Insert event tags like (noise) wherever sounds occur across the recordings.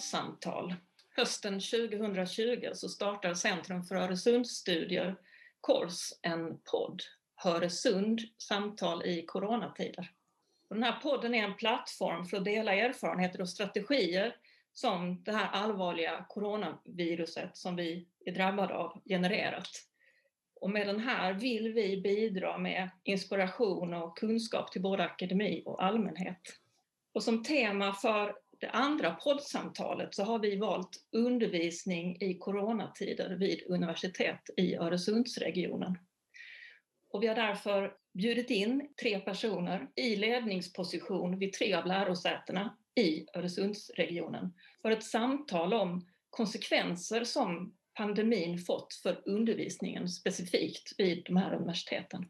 poddsamtal. Hösten 2020 så startar Centrum för Öresundsstudier, KORS, en podd, Höresund, samtal i coronatider. Den här podden är en plattform för att dela erfarenheter och strategier som det här allvarliga coronaviruset som vi är drabbade av genererat. Och med den här vill vi bidra med inspiration och kunskap till både akademi och allmänhet. Och som tema för det andra poddsamtalet så har vi valt undervisning i coronatider vid universitet i Öresundsregionen. Och vi har därför bjudit in tre personer i ledningsposition vid tre av lärosätena i Öresundsregionen för ett samtal om konsekvenser som pandemin fått för undervisningen specifikt vid de här universiteten.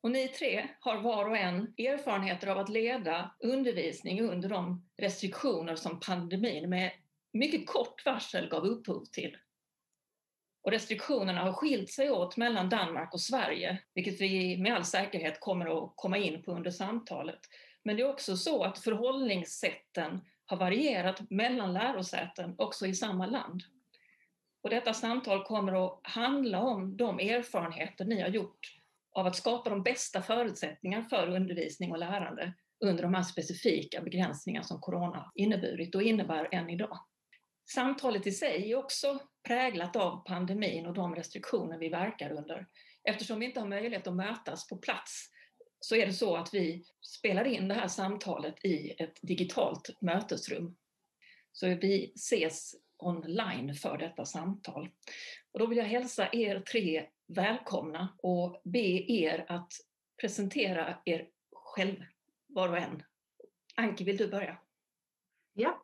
Och ni tre har var och en erfarenheter av att leda undervisning under de restriktioner som pandemin med mycket kort varsel gav upphov till. Och restriktionerna har skilt sig åt mellan Danmark och Sverige, vilket vi med all säkerhet kommer att komma in på under samtalet. Men det är också så att förhållningssätten har varierat mellan lärosäten också i samma land. Och detta samtal kommer att handla om de erfarenheter ni har gjort av att skapa de bästa förutsättningarna för undervisning och lärande under de här specifika begränsningar som corona inneburit och innebär än idag. Samtalet i sig är också präglat av pandemin och de restriktioner vi verkar under. Eftersom vi inte har möjlighet att mötas på plats så är det så att vi spelar in det här samtalet i ett digitalt mötesrum. Så vi ses online för detta samtal. Och då vill jag hälsa er tre välkomna och be er att presentera er själv, var och en. Anki, vill du börja? Ja,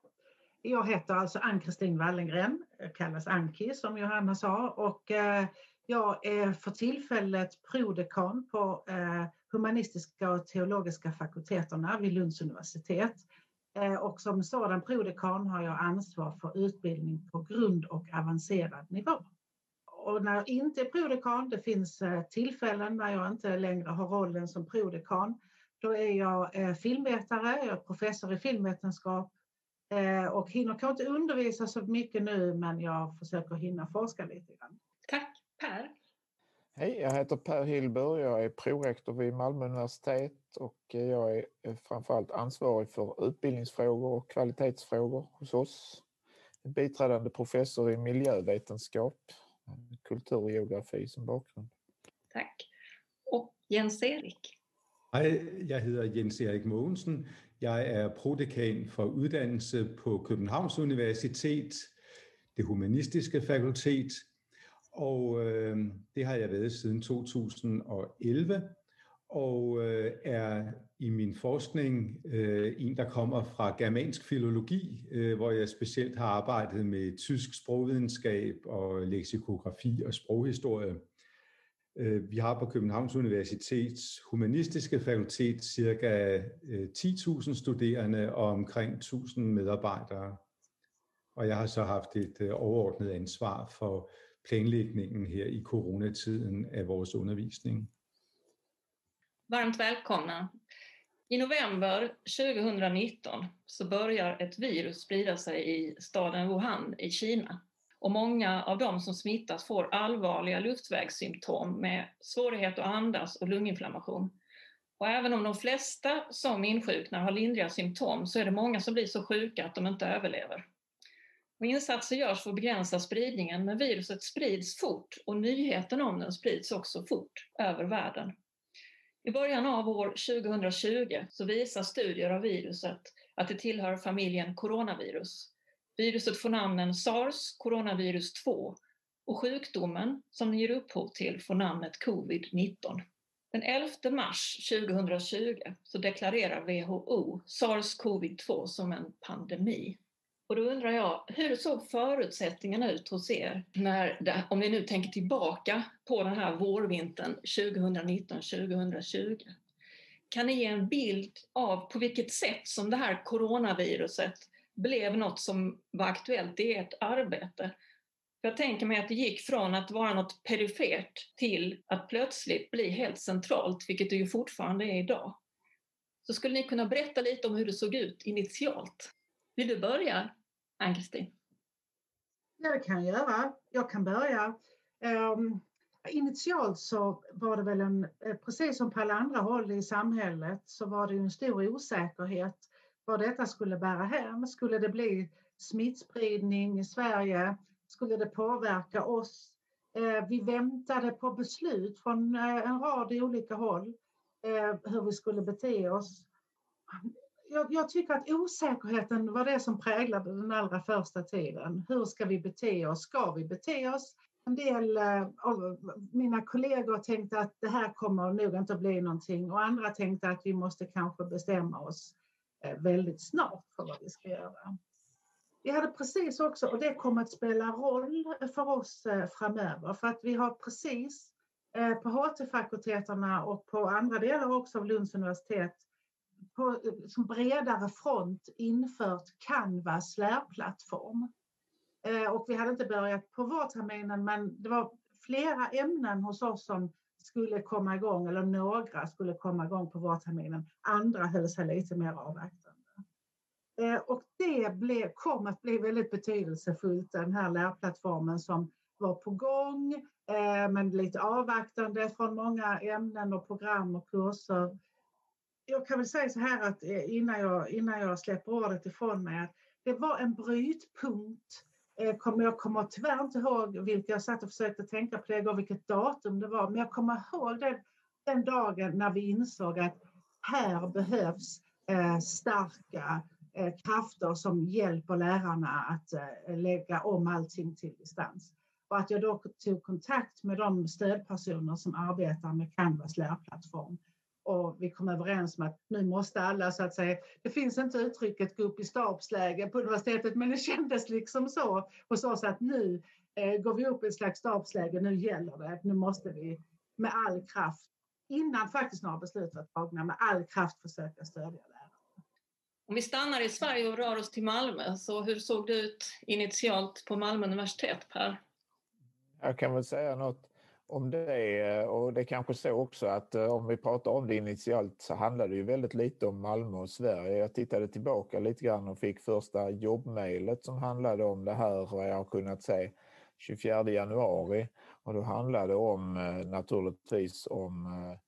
jag heter alltså Ann-Kristin Wallengren, kallas Anki som Johanna sa och eh, jag är för tillfället prodekan på eh, humanistiska och teologiska fakulteterna vid Lunds universitet. Eh, och som sådan prodekan har jag ansvar för utbildning på grund och avancerad nivå. Och när jag inte är prodekan, det finns tillfällen när jag inte längre har rollen som prodekan, då är jag filmvetare, jag är professor i filmvetenskap Eh, och hinner kanske inte undervisa så mycket nu men jag försöker hinna forska lite grann. Tack! Per? Hej, jag heter Per Hillberg. Jag är prorektor vid Malmö universitet och jag är framförallt ansvarig för utbildningsfrågor och kvalitetsfrågor hos oss. Biträdande professor i miljövetenskap, kulturgeografi som bakgrund. Tack. Och Jens-Erik? Hej, jeg hedder Jens Erik Mogensen. Jeg er prodekan for uddannelse på Københavns Universitet, det humanistiske fakultet, og øh, det har jeg været siden 2011, og øh, er i min forskning øh, en, der kommer fra germansk filologi, øh, hvor jeg specielt har arbejdet med tysk sprogvidenskab og leksikografi og sproghistorie. Øh, vi har på Københavns Universitets humanistiske fakultet cirka øh, 10.000 studerende og omkring 1.000 medarbejdere. Og jeg har så haft et øh, overordnet ansvar for planlægningen her i coronatiden af vores undervisning. Varmt välkomna! I november 2019 så börjar ett virus sprida sig i staden Wuhan i Kina. Och många av de som smittas får allvarliga luftvägssymptom med svårighet att andas och lunginflammation. Och även om de flesta som insjuknar har lindriga symptom så är det många som blir så sjuka att de inte överlever. Och insatser görs för att begränsa spridningen men viruset sprids fort och nyheten om den sprids också fort över världen. I början av år 2020 så visar studier av viruset att det tillhör familjen coronavirus Viruset får namnen sars, coronavirus 2 och sjukdomen som den ger upphov till får namnet covid-19. Den 11 mars 2020 så deklarerar WHO sars-covid-2 som en pandemi. Och då undrar jag, hur såg förutsättningarna ut hos er när, det, om ni nu tänker tillbaka på den här vårvintern 2019-2020? Kan ni ge en bild av på vilket sätt som det här coronaviruset blev något som var aktuellt i ert arbete. Jag tänker mig att det gick från att vara något perifert till att plötsligt bli helt centralt, vilket det ju fortfarande är idag. Så skulle ni kunna berätta lite om hur det såg ut initialt? Vill du börja? Ann-Kristin? Ja, det kan jag göra. Jag kan börja. Um, initialt så var det väl en, eh, precis som på alla andra håll i samhället, så var det en stor osäkerhet vad detta skulle bära hem. Skulle det bli smittspridning i Sverige? Skulle det påverka oss? Eh, vi väntade på beslut från eh, en rad olika håll hur vi skulle bete oss. Jag, jag, tycker att osäkerheten var det som präglade den allra första tiden. Hur ska vi bete oss? Ska vi bete oss? En del eh, av mina kollegor tänkte att det här kommer nog inte att bli någonting och andra tänkte att vi måste kanske bestämma oss eh, väldigt snart för vad vi ska göra. Vi hade precis också, och det kommer att spela roll för oss eh, framöver, för att vi har precis på HT-fakulteterna och på andra delar också av Lunds universitet på som bredare front infört Canvas lärplattform. Eh, och vi hade inte börjat på vårterminen men det var flera ämnen hos oss som skulle komma igång eller några skulle komma igång på vårterminen. Andra höll sig lite mer avvaktande. Eh, och det blev, kom att bli väldigt betydelsefullt den här lärplattformen som var på gång eh, men lite avvaktande från många ämnen och program och kurser. Jag kan väl säga så här att eh, innan jag, innan jag släpper ordet ifrån mig att det var en brytpunkt eh, jag kommer tyvärr inte ihåg vilket, jag satt och försökte tänka på det vilket datum det var, men jag kommer ihåg den, den dagen när vi insåg att här behövs eh, starka krafter som hjälper lärarna att lägga om allting till distans. Och att jag då tog kontakt med de stödpersoner som arbetar med Canvas lärplattform och vi kom överens om att nu måste alla så att säga, det finns inte uttrycket gå upp i stabsläge på universitetet men det kändes liksom så hos oss att nu eh, går vi upp i ett slags stabsläge, nu gäller det, nu måste vi med all kraft, innan faktiskt några beslut var tagna, med all kraft försöka stödja lärarna. Om vi stannar i Sverige och rör oss till Malmö, så hur såg det ut initialt på Malmö universitet Per? Jag kan väl säga något om det och det är kanske så också att eh, om vi pratar om det initialt så handlar det ju väldigt lite om Malmö och Sverige. Jag tittade tillbaka lite grann och fick första jobbmejlet som handlade om det här vad jag har kunnat se 24 januari och då handlade det om eh, naturligtvis om eh,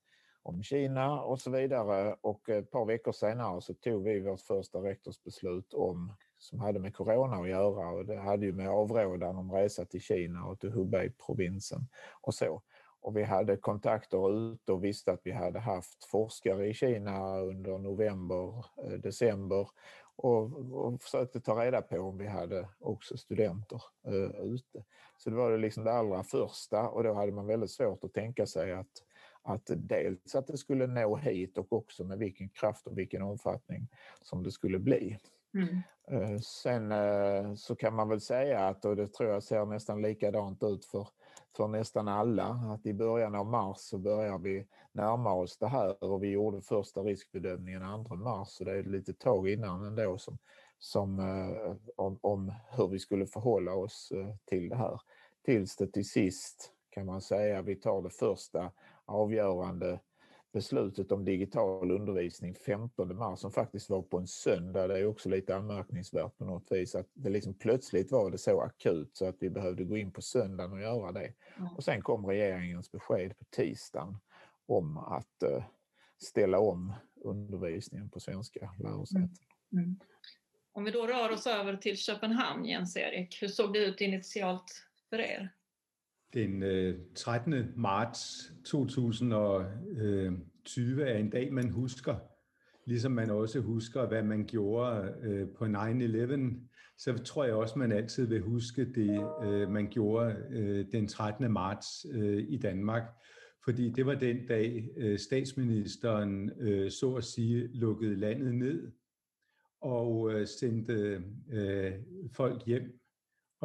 om Kina och så vidare och ett par veckor senare så tog vi vårt första rektorsbeslut om som hade med corona att göra och det hade ju med avrådan om resa till Kina och till Hubei-provinsen och så. Och vi hade kontakter ute och visste att vi hade haft forskare i Kina under november, eh, december och, och försökte ta reda på om vi hade också studenter uh, ute. Så det var det liksom det allra första och då hade man väldigt svårt att tänka sig att att dels att det skulle nå hit och också med vilken kraft och vilken omfattning som det skulle bli. Mm. Eh, sen eh, så kan man väl säga att, och det tror jag ser nästan likadant ut för, för nästan alla, att i början av mars så börjar vi närma oss det här och vi gjorde första riskbedömningen 2 mars så det är lite tag innan ändå som, som, eh, om, om hur vi skulle förhålla oss till det här. Tills det till sist kan man säga vi tar det första avgörande beslutet om digital undervisning 15 mars som faktiskt var på en söndag. Det är också lite anmärkningsvärt på något vis att det liksom plötsligt var det så akut så att vi behövde gå in på söndagen och göra det. Mm. Och sen kom regeringens besked på tisdagen om att uh, ställa om undervisningen på svenska lärosäten. Mm. Mm. Om vi då rör oss över till Köpenhamn, Jens-Erik, hur såg det ut initialt för er? Den øh, 13. Marts 2020 øh, er en dag, man husker, ligesom man også husker, hvad man gjorde øh, på 9-11, så tror jeg også, man altid vil huske det, man gjorde den 13. marts i Danmark. Fordi det var den dag, statsministeren så at sige lukkede landet ned og sendte folk hjem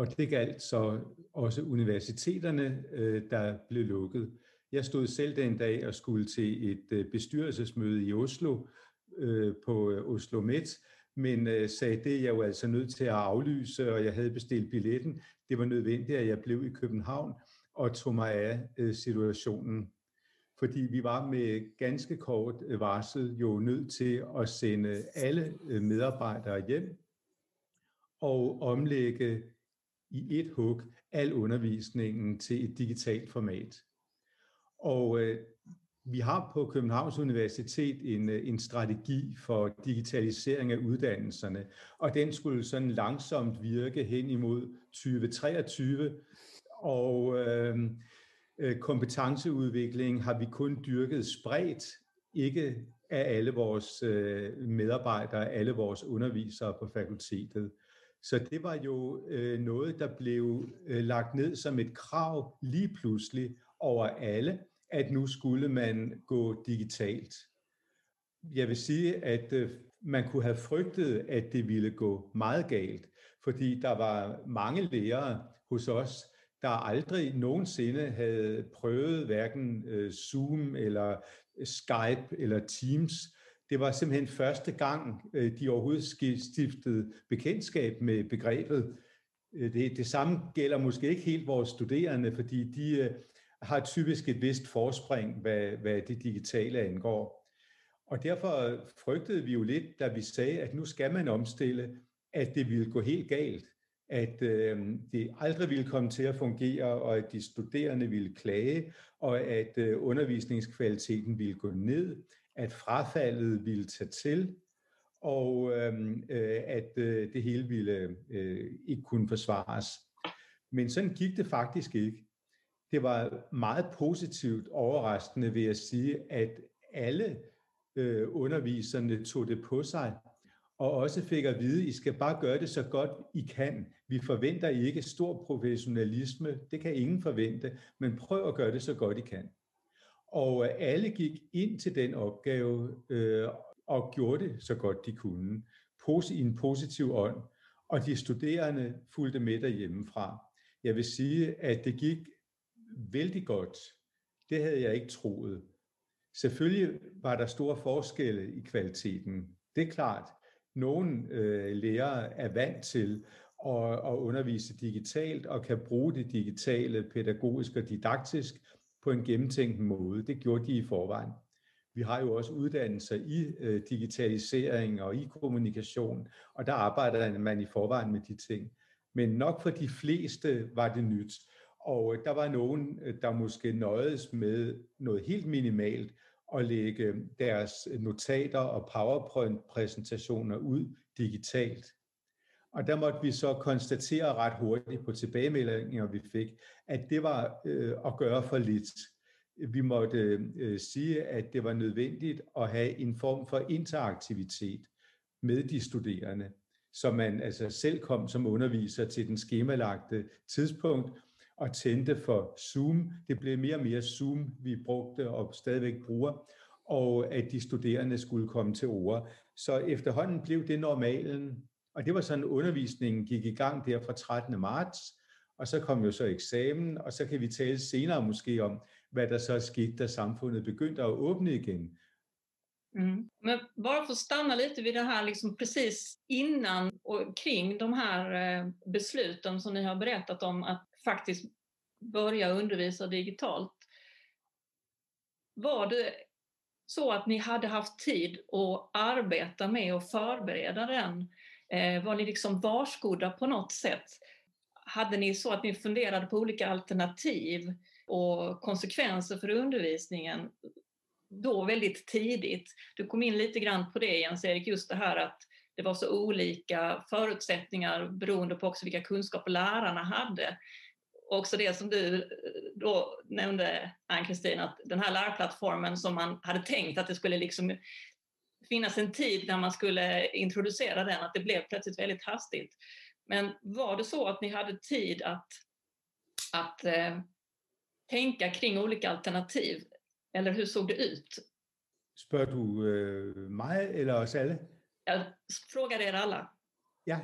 og det galt så også universiteterne, øh, der blev lukket. Jeg stod selv den dag og skulle til et øh, bestyrelsesmøde i Oslo øh, på Oslo Met, men sagde, det jeg var altså nødt til at aflyse, og jeg havde bestilt billetten. Det var nødvendigt, at jeg blev i København og tog mig af situationen. Fordi vi var med ganske kort varsel jo nødt til at sende alle medarbejdere hjem, og omlægge i et hug al undervisningen til et digitalt format. Og øh, vi har på Københavns Universitet en, øh, en strategi for digitalisering af uddannelserne, og den skulle sådan langsomt virke hen imod 2023. Og øh, øh, kompetenceudvikling har vi kun dyrket spredt, ikke af alle vores øh, medarbejdere, alle vores undervisere på fakultetet. Så det var jo øh, noget, der blev øh, lagt ned som et krav lige pludselig over alle, at nu skulle man gå digitalt. Jeg vil sige, at øh, man kunne have frygtet, at det ville gå meget galt, fordi der var mange lærere hos os, der aldrig nogensinde havde prøvet hverken øh, Zoom eller Skype eller Teams. Det var simpelthen første gang, øh, de overhovedet stiftede bekendtskab med begrebet. Øh, det, det samme gælder måske ikke helt vores studerende, fordi de øh, har typisk et vist forspring, hvad, hvad det digitale angår. Og derfor frygtede vi jo lidt, da vi sagde, at nu skal man omstille, at det ville gå helt galt, at øh, det aldrig ville komme til at fungere, og at de studerende ville klage, og at øh, undervisningskvaliteten ville gå ned, at frafaldet ville tage til, og øh, at øh, det hele ville øh, ikke kunne forsvares. Men sådan gik det faktisk ikke det var meget positivt overraskende, ved at sige, at alle øh, underviserne tog det på sig, og også fik at vide, I skal bare gøre det så godt I kan. Vi forventer ikke stor professionalisme, det kan ingen forvente, men prøv at gøre det så godt I kan. Og øh, alle gik ind til den opgave øh, og gjorde det så godt de kunne, i en positiv ånd, og de studerende fulgte med derhjemmefra. Jeg vil sige, at det gik vældig godt. Det havde jeg ikke troet. Selvfølgelig var der store forskelle i kvaliteten. Det er klart. Nogle øh, lærere er vant til at, at undervise digitalt og kan bruge det digitale pædagogisk og didaktisk på en gennemtænkt måde. Det gjorde de i forvejen. Vi har jo også uddannelser i øh, digitalisering og i kommunikation, og der arbejder man i forvejen med de ting. Men nok for de fleste var det nyt. Og øh, der var nogen, øh, der måske nøjedes med noget helt minimalt at lægge øh, deres notater og PowerPoint-præsentationer ud digitalt. Og der måtte vi så konstatere ret hurtigt på tilbagemeldinger, vi fik, at det var øh, at gøre for lidt. Vi måtte øh, sige, at det var nødvendigt at have en form for interaktivitet med de studerende, så man altså selv kom som underviser til den skemalagte tidspunkt, og tændte for Zoom. Det blev mere og mere Zoom, vi brugte og stadigvæk bruger, og at de studerende skulle komme til ord. Så efterhånden blev det normalen, og det var sådan, undervisningen gik i gang der fra 13. marts, og så kom jo så eksamen, og så kan vi tale senere måske om, hvad der så skete, da samfundet begyndte at åbne igen. Mm. Men bara för att stanna lite vid det här liksom precis innan och kring de här eh, besluten som ni har berättat om att faktiskt börja undervisa digitalt. Var det så att ni hade haft tid att arbeta med och förbereda den? Eh, var ni liksom varskodda på något sätt? Hade ni så att ni funderade på olika alternativ och konsekvenser för undervisningen då väldigt tidigt? Du kom in lite grann på det Jens-Erik, just det här att det var så olika förutsättningar beroende på också vilka kunskaper lärarna hade också det som du eh, då nämnde, Ann-Kristin, att den här lärplattformen som man hade tänkt att det skulle liksom finnas en tid när man skulle introducera den, att det blev plötsligt väldigt hastigt. Men var det så att ni hade tid att, att eh, tänka kring olika alternativ? Eller hur såg det ut? Spør du øh, mig eller os alle? Jag frågar er alla. Ja.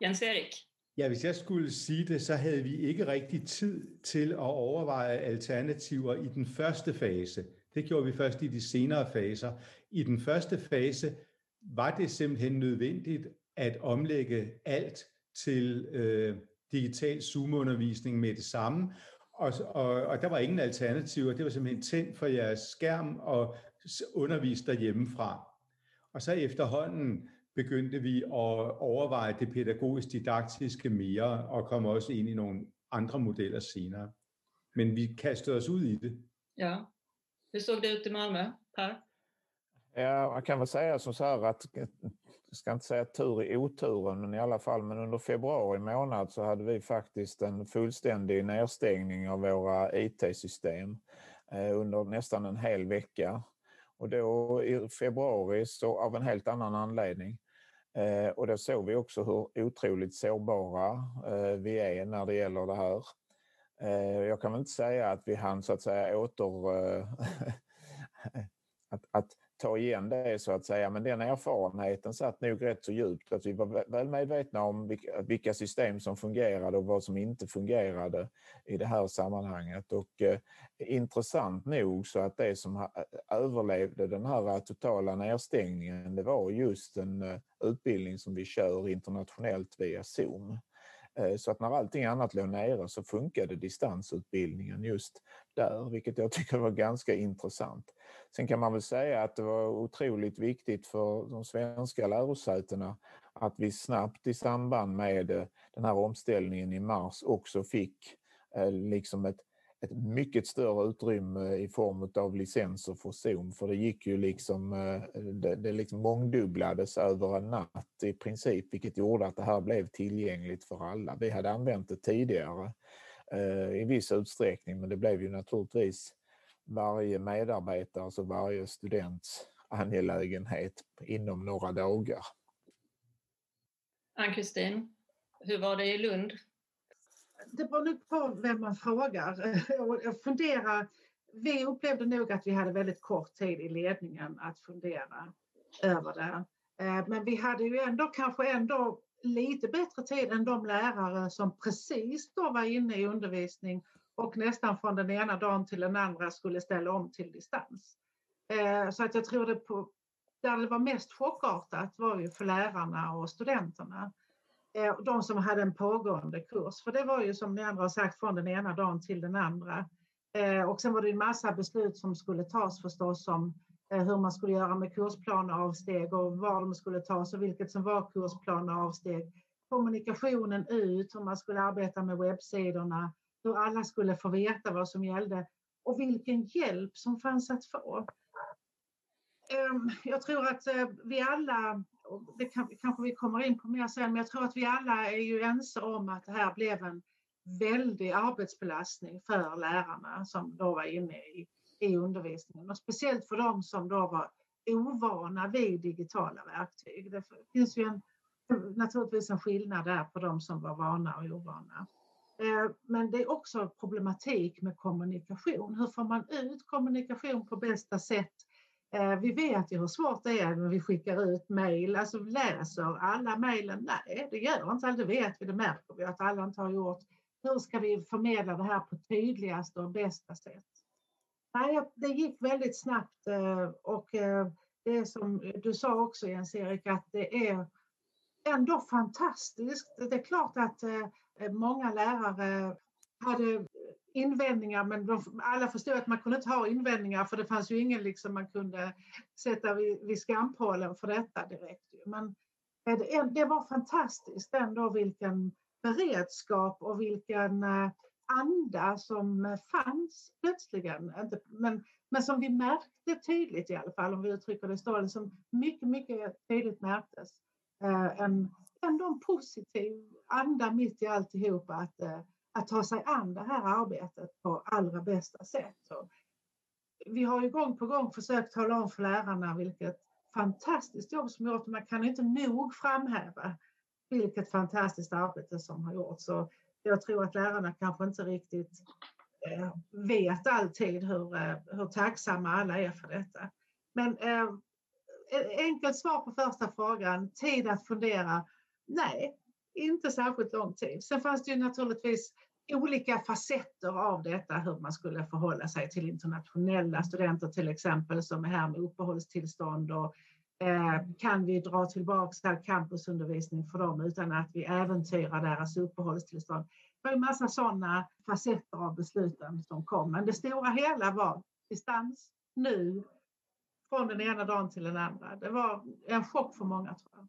Jens-Erik? Ja, hvis jeg skulle sige det, så havde vi ikke rigtig tid til at overveje alternativer i den første fase. Det gjorde vi først i de senere faser. I den første fase var det simpelthen nødvendigt at omlægge alt til øh, digital Zoom-undervisning med det samme, og, og, og der var ingen alternativer. Det var simpelthen tændt for jeres skærm og undervist derhjemmefra. Og så efterhånden begyndte vi at overveje det pædagogisk-didaktiske mere, og kom også ind i nogle andre modeller senere. Men vi kastede os ud i det. Ja. Hur såg det ut i Malmö, Per? Ja, man kan väl säga som så här att, jag ska inte säga tur i oturen, men i alla fall, men under februari månad så hade vi faktiskt en fullständig nedstängning av våra IT-system eh, under nästan en hel vecka. Och då i februari så av en helt annan anledning. Eh, och då såg vi också hur otroligt sårbara eh, vi är när det gäller det här. Eh, jag kan väl inte säga att vi hann så att säga åter... Eh, (laughs) att, att ta igen det så att säga. Men den erfarenheten satt nog rätt så djupt. Att vi var väl medvetna om vilka system som fungerade och vad som inte fungerade i det här sammanhanget. Och eh, intressant nog så att det som överlevde den här totala nedstängningen det var just en eh, utbildning som vi kör internationellt via Zoom. Eh, så att när allting annat låg nere så funkade distansutbildningen just där, vilket jag (laughs) tycker var ganska intressant. Sen kan man väl säga att det var otroligt viktigt för de svenska lärosätena att vi snabbt i samband med eh, den här omställningen i mars också fick eh, liksom ett ett mycket större utrymme i form av licenser för Zoom. För det gick ju liksom, eh, det, det liksom mångdubblades över en natt i princip, vilket gjorde att det här blev tillgängligt för alla. Vi hade använt det tidigare eh, i viss utsträckning, men det blev ju naturligtvis varje medarbetare, alltså varje students angelägenhet inom några dagar. Ann-Kristin, hur var det i Lund? Det beror nog på vem man frågar. (laughs) Jag funderar, vi upplevde nog att vi hade väldigt kort tid i ledningen att fundera över det. Eh, men vi hade ju ändå kanske ändå lite bättre tid än de lärare som precis då var inne i undervisning och nästan från den ena dagen till den andra skulle ställa om till distans. Eh, så att jag tror det på, där det var mest chockartat var ju för lärarna och studenterna. Eh, de som hade en pågående kurs. För det var ju som ni andra har sagt från den ena dagen till den andra. Eh, och sen var det en massa beslut som skulle tas förstås om eh, hur man skulle göra med kursplaneavsteg och var de skulle tas och vilket som var kursplaneavsteg. Kommunikationen ut, hur man skulle arbeta med webbsidorna, hur alla skulle få veta vad som gällde och vilken hjälp som fanns att få. Ehm, jag tror att eh, vi alla det kanske vi kommer in på mer sen, men jag tror att vi alla är ju ense om att det här blev en väldig arbetsbelastning för lärarna som då var inne i, i undervisningen och speciellt för dem som då var ovana vid digitala verktyg. Det finns ju en, naturligtvis en skillnad där på de som var vana och ovana. Ehm, men det är också problematik med kommunikation. Hur får man ut kommunikation på bästa sätt Eh, vi vet ju hur svårt det är när vi skickar ut mejl. Alltså läser alla mejlen? Nej, det gör inte alla. Det vet vi, det märker vi att alla inte har gjort. Hur ska vi förmedla det här på tydligaste och bästa sätt? Nej, det gick väldigt snabbt eh, och eh, det som du sa också Jens-Erik att det är ändå fantastiskt. Det är klart att många lärare hade invändningar men de, alla förstod att man kunde inte ha invändningar för det fanns ju ingen liksom man kunde sätta vid, vid skampålen för detta direkt. Men det, det var fantastiskt ändå vilken beredskap och vilken eh, anda som eh, fanns plötsligen. Men, men som vi märkte tydligt i alla fall, om vi uttrycker det så, som mycket, mycket tydligt märktes. Eh, en, ändå en positiv anda mitt i alltihopa. Att, eh, att ta sig an det här arbetet på allra bästa sätt. Så vi har ju gång på gång försökt tala om för lärarna vilket fantastiskt jobb som gjorts. Man kan inte nog framhäva vilket fantastiskt arbete som har gjorts. Så jag tror att lärarna kanske inte riktigt eh, vet alltid hur, eh, hur tacksamma alla är för detta. Men eh, enkelt svar på första frågan, tid att fundera. Nej, inte särskilt lång tid. Sen fanns det ju naturligtvis olika facetter av detta, hur man skulle förhålla sig till internationella studenter till exempel som är här med uppehållstillstånd och eh, kan vi dra tillbaka all campusundervisning för dem utan att vi äventyrar deras uppehållstillstånd. Det var en massa sådana facetter av besluten som kom, men det stora hela var distans nu från den ena dagen till den andra. Det var en chock för många tror jag.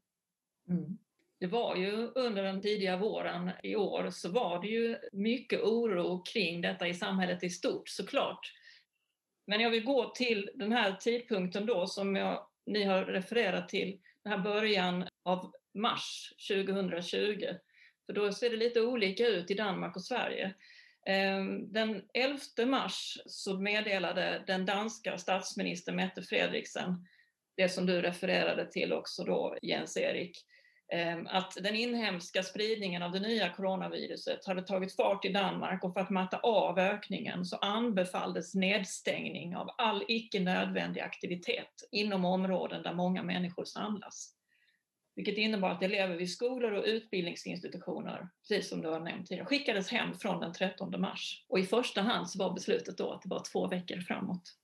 Mm. Det var ju under den tidiga våren i år så var det ju mycket oro kring detta i samhället i stort såklart. Men jag vill gå till den här tidpunkten då som jag, ni har refererat till, den här början av mars 2020. För då ser det lite olika ut i Danmark och Sverige. Ehm, den 11 mars så meddelade den danska statsministern Mette Frederiksen, det som du refererade till också då Jens-Erik, Ehm, att den inhemska spridningen av det nya coronaviruset hade tagit fart i Danmark och för att matta av ökningen så anbefalldes nedstängning av all icke nödvändig aktivitet inom områden där många människor samlas vilket innebar att elever vid skolor och utbildningsinstitutioner, precis som du har nämnt tidigare, skickades hem från den 13 mars. Och i första hand så var beslutet då att det var två veckor framåt.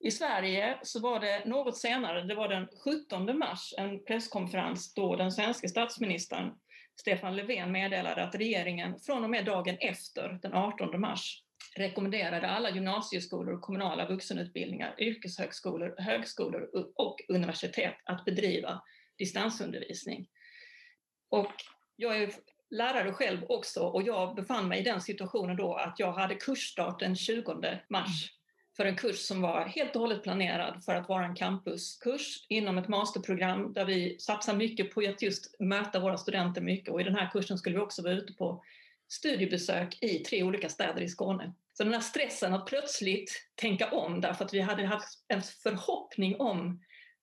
I Sverige så var det något senare, det var den 17 mars, en presskonferens då den svenska statsministern Stefan Löfven meddelade att regeringen från och med dagen efter, den 18 mars, rekommenderade alla gymnasieskolor kommunala vuxenutbildningar, yrkeshögskolor, högskolor och universitet att bedriva distansundervisning. Och jag är lärare själv också och jag befann mig i den situationen då att jag hade kursstart den 20 mars för en kurs som var helt och hållet planerad för att vara en campuskurs inom ett masterprogram där vi satsar mycket på att just möta våra studenter mycket och i den här kursen skulle vi också vara ute på studiebesök i tre olika städer i Skåne. Så den här stressen att plötsligt tänka om därför att vi hade haft en förhoppning om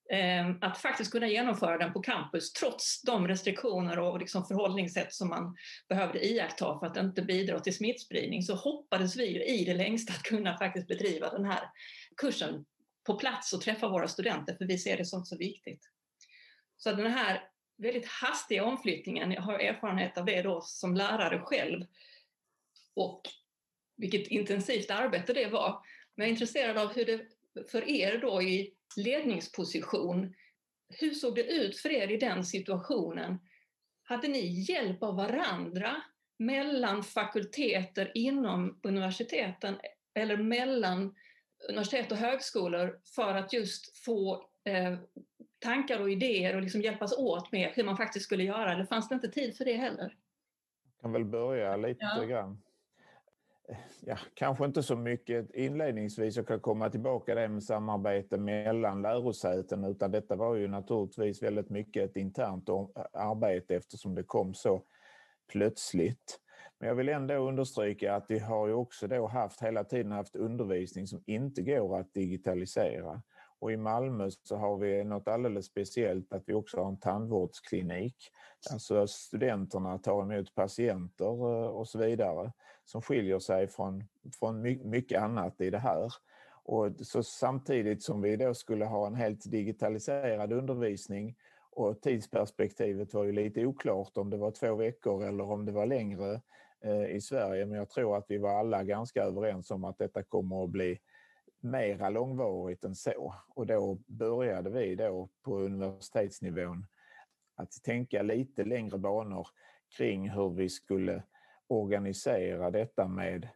Ehm, att faktiskt kunna genomföra den på campus trots de restriktioner och liksom förhållningssätt som man behövde iaktta för att inte bidra till smittspridning så hoppades vi i det längsta att kunna faktiskt bedriva den här kursen på plats och träffa våra studenter för vi ser det som så viktigt. Så den här väldigt hastiga omflyttningen, jag har erfarenhet av det då som lärare själv och vilket intensivt arbete det var. Men jag är intresserad av hur det för er då i ledningsposition. Hur såg det ut för er i den situationen? Hade ni hjälp av varandra mellan fakulteter inom universiteten eller mellan universitet och högskolor för att just få eh, tankar och idéer och liksom hjälpas åt med hur man faktiskt skulle göra? Eller fanns det inte tid för det heller? Jag kan väl börja lite ja. grann ja, kanske inte så mycket inledningsvis, jag kan komma tillbaka det med samarbete mellan lärosäten, utan detta var ju naturligtvis väldigt mycket ett internt arbete eftersom det kom så plötsligt. Men jag vill ändå understryka att vi har ju också då haft hela tiden haft undervisning som inte går att digitalisera. Och i Malmö så har vi något alldeles speciellt att vi också har en tandvårdsklinik. Alltså studenterna tar emot patienter eh, och så vidare som skiljer sig från, från mycket annat i det här. Och så samtidigt som vi då skulle ha en helt digitaliserad undervisning och tidsperspektivet var ju lite oklart om det var två veckor eller om det var längre eh, i Sverige. Men jag tror att vi var alla ganska överens om att detta kommer att bli mera långvarigt än så. Och då började vi då på universitetsnivån att tänka lite längre banor kring hur vi skulle organisera detta med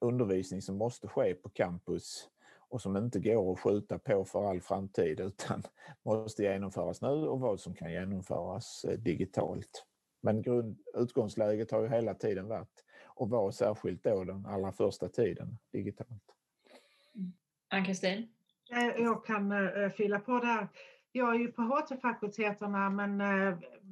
undervisning som måste ske på campus och som inte går att skjuta på för all framtid (laughs) utan måste genomföras nu och vad som kan genomföras eh, digitalt. Men grund, utgångsläget har ju hela tiden varit och var särskilt då den allra första tiden digitalt. Ann-Kristin? Eh, jag kan uh, fylla på där. Jag är ju på HT-fakulteterna men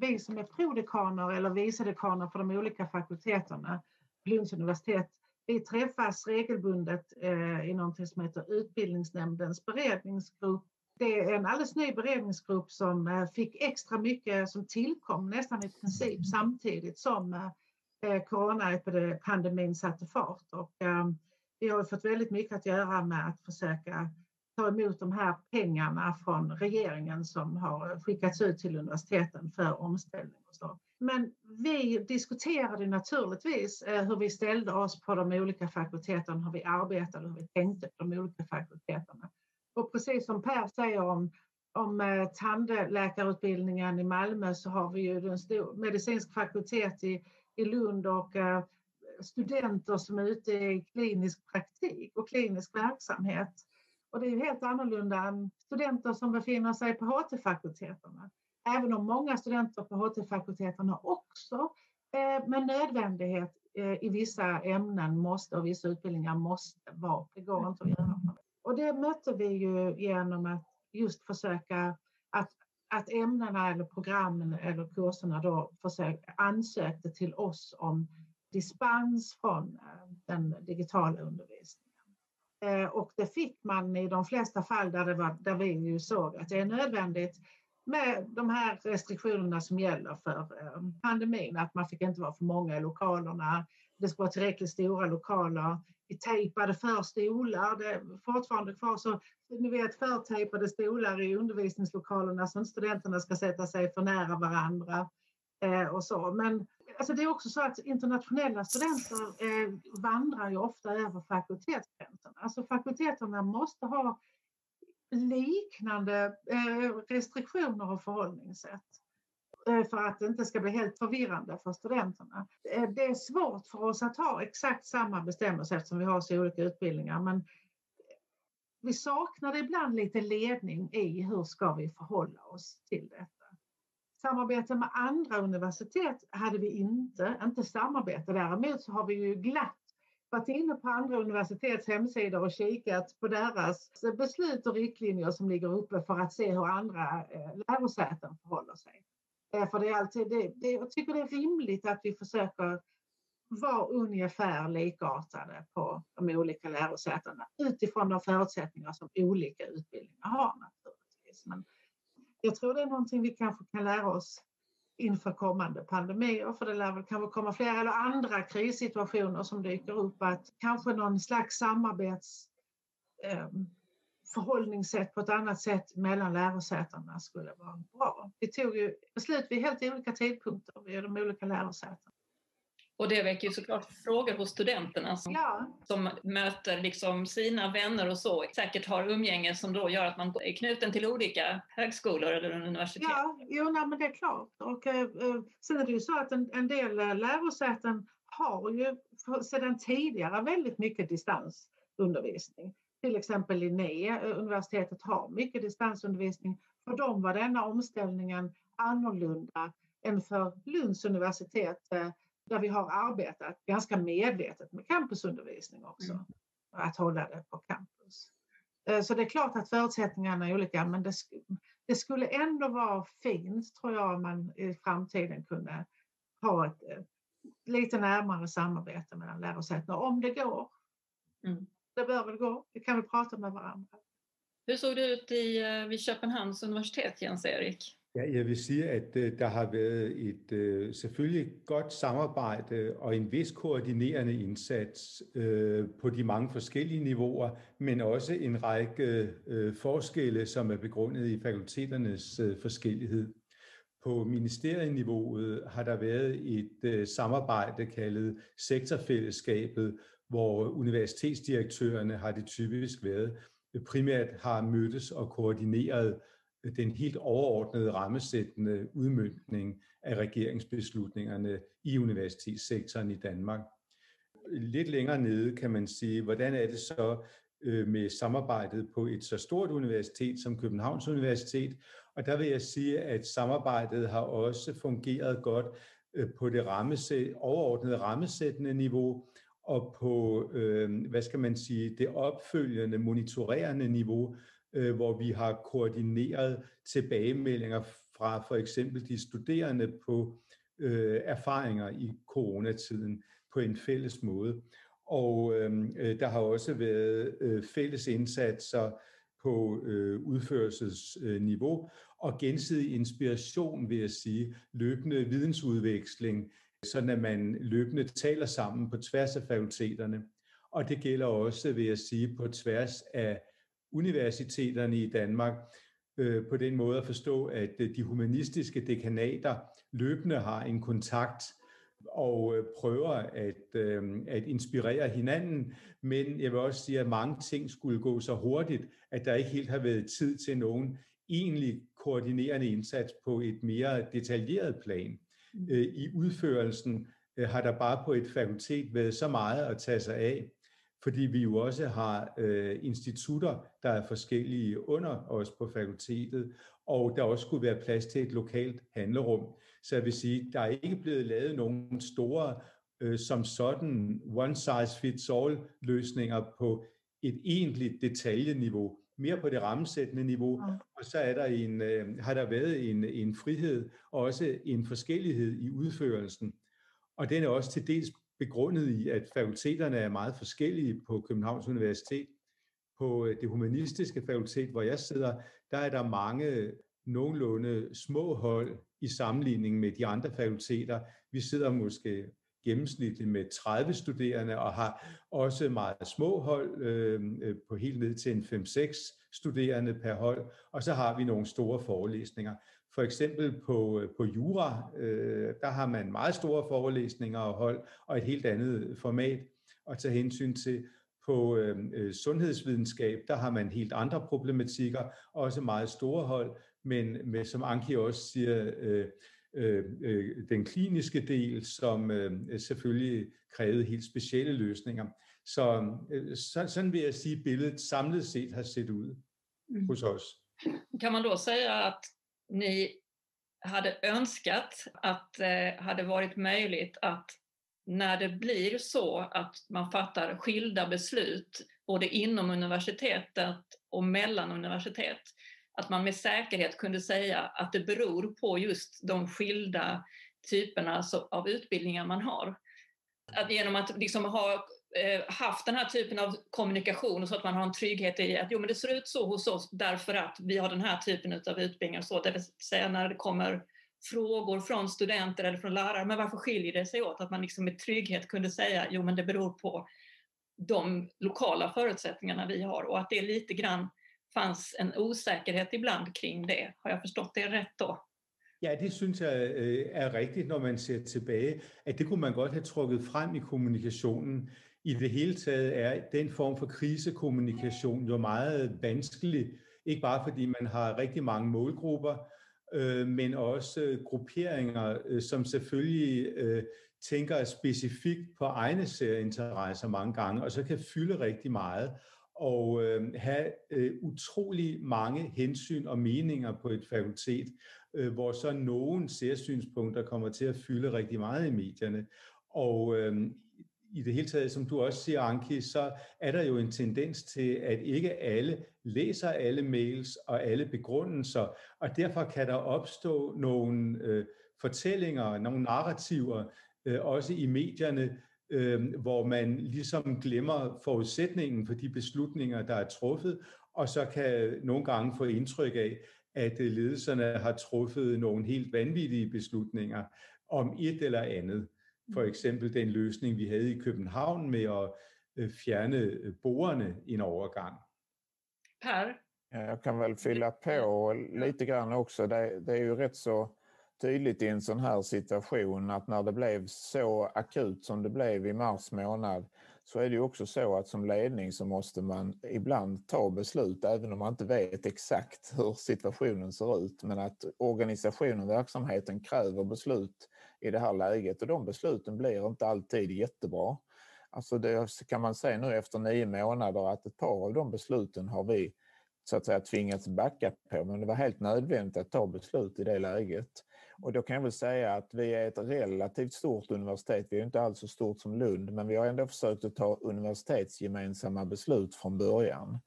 vi som är prodekaner eller vice dekaner för de olika fakulteterna på Lunds universitet, vi träffas regelbundet eh, i något som heter Utbildningsnämndens beredningsgrupp. Det är en alldeles ny beredningsgrupp som eh, fick extra mycket, som tillkom nästan i princip samtidigt som eh, eh, coronapandemin satte fart. Och, vi har fått väldigt mycket att göra med att försöka ta emot de här pengarna från regeringen som har skickats ut till universiteten för omställning och så. Men vi diskuterade naturligtvis eh, hur vi ställde oss på de olika fakulteterna, hur vi arbetade, och hur vi tänkte på de olika fakulteterna. Och precis som Per säger om, om eh, tandläkarutbildningen i Malmö så har vi ju en stor, medicinsk fakultet i, i Lund och eh, studenter som är ute i klinisk praktik och klinisk verksamhet. Och det är ju helt annorlunda än studenter som befinner sig på HT-fakulteterna. Även om många studenter på HT-fakulteterna också eh, med nödvändighet eh, i vissa ämnen måste och vissa utbildningar måste vara. Det går inte att göra. Och det mötte vi ju genom att just försöka att, att ämnena eller programmen eller kurserna då försök, ansökte till oss om dispens från eh, den digitala undervisningen. Eh, och det fick man i de flesta fall där, det var, där vi ju såg att det är nödvändigt med de här restriktionerna som gäller för eh, pandemin, att man fick inte vara för många i lokalerna, det ska vara tillräckligt stora lokaler, vi tejpade för stolar, det är fortfarande kvar. Så ni vet förtejpade stolar i undervisningslokalerna så att studenterna ska sätta sig för nära varandra eh, och så. Men alltså det är också så att internationella studenter eh, vandrar ju ofta över fakultetsgränserna. Alltså fakulteterna måste ha liknande eh, restriktioner och förhållningssätt eh, för att det inte ska bli helt förvirrande för studenterna. Eh, det är svårt för oss att ha exakt samma bestämmelser eftersom vi har så olika utbildningar men vi saknar ibland lite ledning i hur ska vi förhålla oss till det. Samarbete med andra universitet hade vi inte, inte samarbete. Däremot så har vi ju glatt varit inne på andra universitets hemsidor och kikat på deras beslut och riktlinjer som ligger uppe för att se hur andra eh, lärosäten förhåller sig. Eh, för det är alltid, det, det, jag tycker det är rimligt att vi försöker vara ungefär likartade på de olika lärosätena utifrån de förutsättningar som olika utbildningar har naturligtvis. Men jag tror det är någonting vi kanske kan lära oss inför kommande pandemier, för det lär väl kanske komma fler eller andra krissituationer som dyker upp, att kanske någon slags samarbets eh, förhållningssätt på ett annat sätt mellan lärosätena skulle vara bra. Vi tog ju beslut vid helt olika tidpunkter vid de olika lärosätena. Och det väcker ju såklart frågor hos studenterna som, ja. som möter liksom sina vänner och så. Säkert har umgänge som då gör att man är knuten till olika högskolor eller universitet. Ja, jo, nej, men det är klart. Och, eh, eh sen är det ju så att en, en del eh, lärosäten har ju sedan tidigare väldigt mycket distansundervisning. Till exempel Linné, eh, universitetet har mycket distansundervisning. För dem var denna omställningen annorlunda än för Lunds universitet där vi har arbetat ganska medvetet med campusundervisning också. Mm. Att hålla det på campus. Eh, så det är klart att förutsättningarna är olika men det, det skulle ändå vara fint tror jag om man i framtiden kunde ha ett eh, lite närmare samarbete mellan lärosätena om det går. Mm. Det bör väl gå, det kan vi prata med varandra. Hur såg det ut i, eh, vid Köpenhamns universitet, Jens-Erik? Ja, jeg vil sige, at øh, der har været et øh, selvfølgelig godt samarbejde og en vis koordinerende indsats øh, på de mange forskellige niveauer, men også en række forskelle, som er begrundet i fakulteternes forskellighed. På ministerieniveauet har der været et samarbejde kaldet sektorfællesskabet, hvor universitetsdirektørerne har det typisk været, primært har mødtes og koordineret den helt overordnede rammesættende udmyndning af regeringsbeslutningerne i universitetssektoren i Danmark. Lidt længere nede kan man sige, hvordan er det så øh, med samarbejdet på et så stort universitet som Københavns Universitet? Og der vil jeg sige, at samarbejdet har også fungeret godt øh, på det rammesæt, overordnede rammesættende niveau, og på, øh, hvad skal man sige, det opfølgende, monitorerende niveau, Øh, hvor vi har koordineret tilbagemeldinger fra for eksempel de studerende på øh, erfaringer i coronatiden på en fælles måde. Og øh, øh der har også været øh, fælles indsatser på øh, udførelsesniveau og gensidig inspiration, vil jeg sige, løbende vidensudveksling, sådan at man løbende taler sammen på tværs af fakulteterne. Og det gælder også, vil jeg sige, på tværs af universiteterne i Danmark øh, på den måde at forstå, at øh, de humanistiske dekanater løbende har en kontakt og øh, prøver at, at inspirere hinanden, men jeg vil også sige, at mange ting skulle gå så hurtigt, at der ikke helt har været tid til nogen egentlig koordinerende indsats på et mere detaljeret plan. Mm. I udførelsen har der bare på et fakultet været så meget at tage sig af, fordi vi jo også har øh, institutter, der er forskellige under os på fakultetet, og der også skulle være plads til et lokalt handlerum. Så jeg vil sige, der er ikke blevet lavet nogen store øh, som sådan one size fits all løsninger på et egentligt detaljeniveau, mere på det rammesættende niveau, ja. og så er der en, øh, har der været en, en frihed og også en forskellighed i udførelsen. Og den er også til dels begrundet i, at fakulteterne er meget forskellige på Københavns Universitet. På øh, det humanistiske fakultet, hvor jeg sidder, der er der mange nogenlunde små hold i sammenligning med de andre fakulteter. Vi sidder måske gennemsnitligt med 30 studerende og har også meget små hold øh, øh på helt ned til en 5-6 studerende per hold. Og så har vi nogle store forelæsninger. For eksempel på, øh, på Jura, øh, der har man meget store forelæsninger og hold, og et helt andet format at tage hensyn til. På øh, øh, sundhedsvidenskab, der har man helt andre problematikker, også meget store hold, men med, som Anki også siger, øh, øh, den kliniske del, som øh, selvfølgelig krævede helt specielle løsninger. Så, øh, så sådan vil jeg sige, at billedet samlet set har set ud mm. hos oss. Kan man då säga att ni hade önskat att det hade varit möjligt att när det blir så att man fattar skilda beslut både inom universitetet och mellan universitet, att man med säkerhet kunde säga att det beror på just de skilda typerna av utbildningar man har. Att genom att liksom ha Eh, haft den här typen av kommunikation så att man har en trygghet i att jo, men det ser ut så hos oss därför att vi har den här typen av utbildningar. Så, det vill säga när det kommer frågor från studenter eller från lärare, men varför skiljer det sig åt? Att man liksom med trygghet kunde säga jo men det beror på de lokala förutsättningarna vi har och att det lite grann fanns en osäkerhet ibland kring det. Har jag förstått det rätt då? Ja, det synes jeg är er rigtigt, når man ser tilbage, at det kunne man godt have trukket frem i kommunikationen i det hele taget er den form for krisekommunikation jo meget vanskelig, ikke bare fordi man har rigtig mange målgrupper, øh, men også øh, grupperinger, øh, som selvfølgelig øh, tænker specifikt på egne særinteresser mange gange, og så kan fylde rigtig meget og øh, have øh, utrolig mange hensyn og meninger på et fakultet, øh, hvor så nogle særsynspunkter kommer til at fylde rigtig meget i medierne. Og øh, i det hele taget, som du også siger, Anki, så er der jo en tendens til, at ikke alle læser alle mails og alle begrundelser, og derfor kan der opstå nogle øh, fortællinger, nogle narrativer, øh, også i medierne, øh, hvor man ligesom glemmer forudsætningen for de beslutninger, der er truffet, og så kan nogle gange få indtryk af, at øh, ledelserne har truffet nogle helt vanvittige beslutninger om et eller andet. For eksempel den løsning, vi havde i København med at øh, fjerne øh, borerne i en overgang. Per? Jag kan väl fylla på lite grann också. Det, det är ju rätt så tydligt i en sån här situation att när det blev så akut som det blev i mars månad så är det ju också så att som ledning så måste man ibland ta beslut även om man inte vet exakt hur situationen ser ut. Men att organisationen och verksamheten kräver beslut i det här läget och de besluten blir inte alltid jättebra. Alltså det kan man säga nu efter nio månader att ett par av de besluten har vi så att säga tvingats backa på men det var helt nödvändigt att ta beslut i det läget. Och då kan jag väl säga att vi är ett relativt stort universitet. Vi är inte alls så stort som Lund, men vi har ändå försökt att ta universitetsgemensamma beslut från början.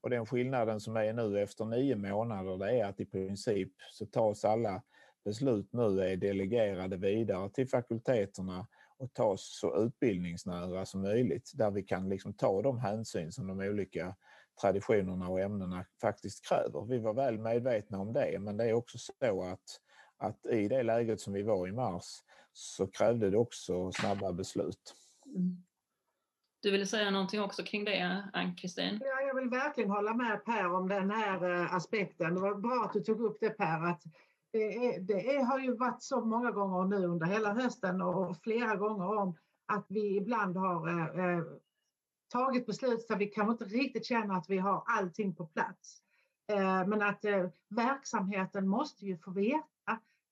Och den skillnaden som är nu efter nio månader, det är att i princip så tas alla beslut nu är delegerade vidare till fakulteterna och tas så utbildningsnära som möjligt där vi kan liksom ta de hänsyn som de olika traditionerna och ämnena faktiskt kräver. Vi var väl medvetna om det, men det är också så att att i det läget som vi var i mars så krävde det också snabba beslut. Mm. Du ville säga någonting också kring det, Ann-Kristin? Ja, jag vill verkligen hålla med Per om den här eh, aspekten. Det var bra att du tog upp det Per, att det, är, det är, har ju varit så många gånger nu under hela hösten och flera gånger om att vi ibland har eh, eh tagit beslut så vi kanske inte riktigt känner att vi har allting på plats. Eh, men att eh, verksamheten måste ju få veta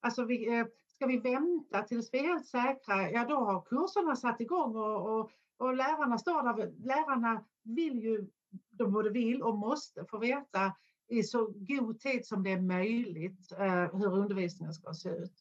Alltså vi, eh, ska vi vänta tills vi är helt säkra, ja då har kurserna satt igång och, och, och lärarna står där. Lärarna vill ju, de både vill och måste få veta i så god tid som det är möjligt eh, hur undervisningen ska se ut.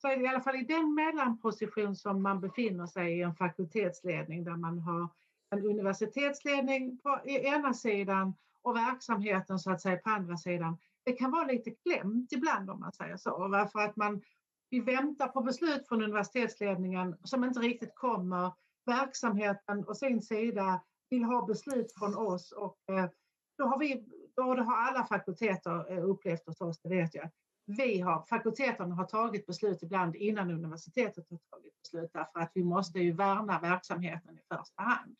Så i alla fall i den mellanposition som man befinner sig i en fakultetsledning där man har en universitetsledning på ena sidan och verksamheten så att säga på andra sidan. Det kan vara lite klämt ibland om man säger så, varför att man vi väntar på beslut från universitetsledningen som inte riktigt kommer. Verksamheten å sin sida vill ha beslut från oss och eh, då har vi, då har alla fakulteter eh, upplevt oss, det vet jag. Vi har, fakulteterna har tagit beslut ibland innan universitetet har tagit beslut därför att vi måste ju värna verksamheten i första hand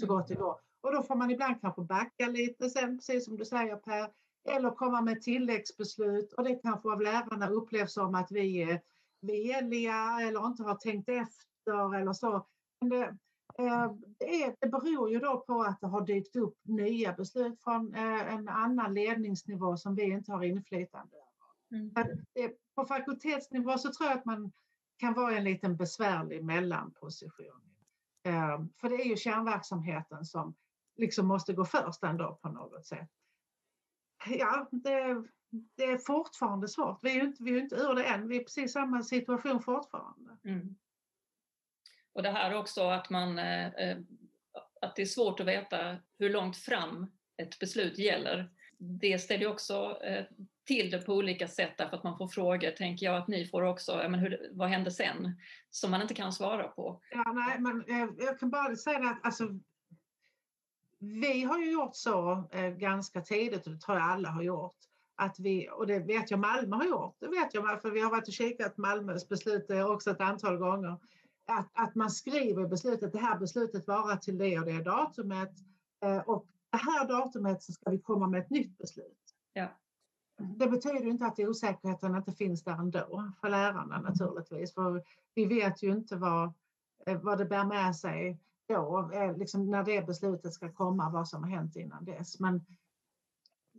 så gott det går. Och då får man ibland kanske backa lite sen, precis som du säger Per, eller komma med tilläggsbeslut och det kanske av lärarna upplevs som att vi är veliga eller inte har tänkt efter eller så. Men det, det, är, det beror ju då på att det har dykt upp nya beslut från eh, en annan ledningsnivå som vi inte har inflytande över. Mm. På fakultetsnivå så tror jag att man kan vara i en liten besvärlig mellanposition. Eh, för det är ju kärnverksamheten som liksom måste gå först ändå på något sätt. Ja, det, det är fortfarande svårt. Vi är ju inte, vi är inte ur det än. Vi är precis samma situation fortfarande. Mm. Och det här också att man eh, eh, att det är svårt att veta hur långt fram ett beslut gäller. Det ställer också eh, till det på olika sätt därför att man får frågor, tänker jag att ni får också, men hur, vad händer sen? Som man inte kan svara på. Ja, nej, men eh, jag kan bara säga att alltså, vi har ju gjort så eh, ganska tidigt och det tror jag alla har gjort. Att vi, och det vet jag Malmö har gjort, det vet jag för vi har varit och kikat Malmös beslut också ett antal gånger. Att, att man skriver i beslutet, det här beslutet varar till det och det datumet eh, och det här datumet så ska vi komma med ett nytt beslut. Ja. Det betyder inte att osäkerheten inte finns där ändå för lärarna naturligtvis. För vi vet ju inte vad, eh, vad det bär med sig då, eh, liksom när det beslutet ska komma, vad som har hänt innan dess. Men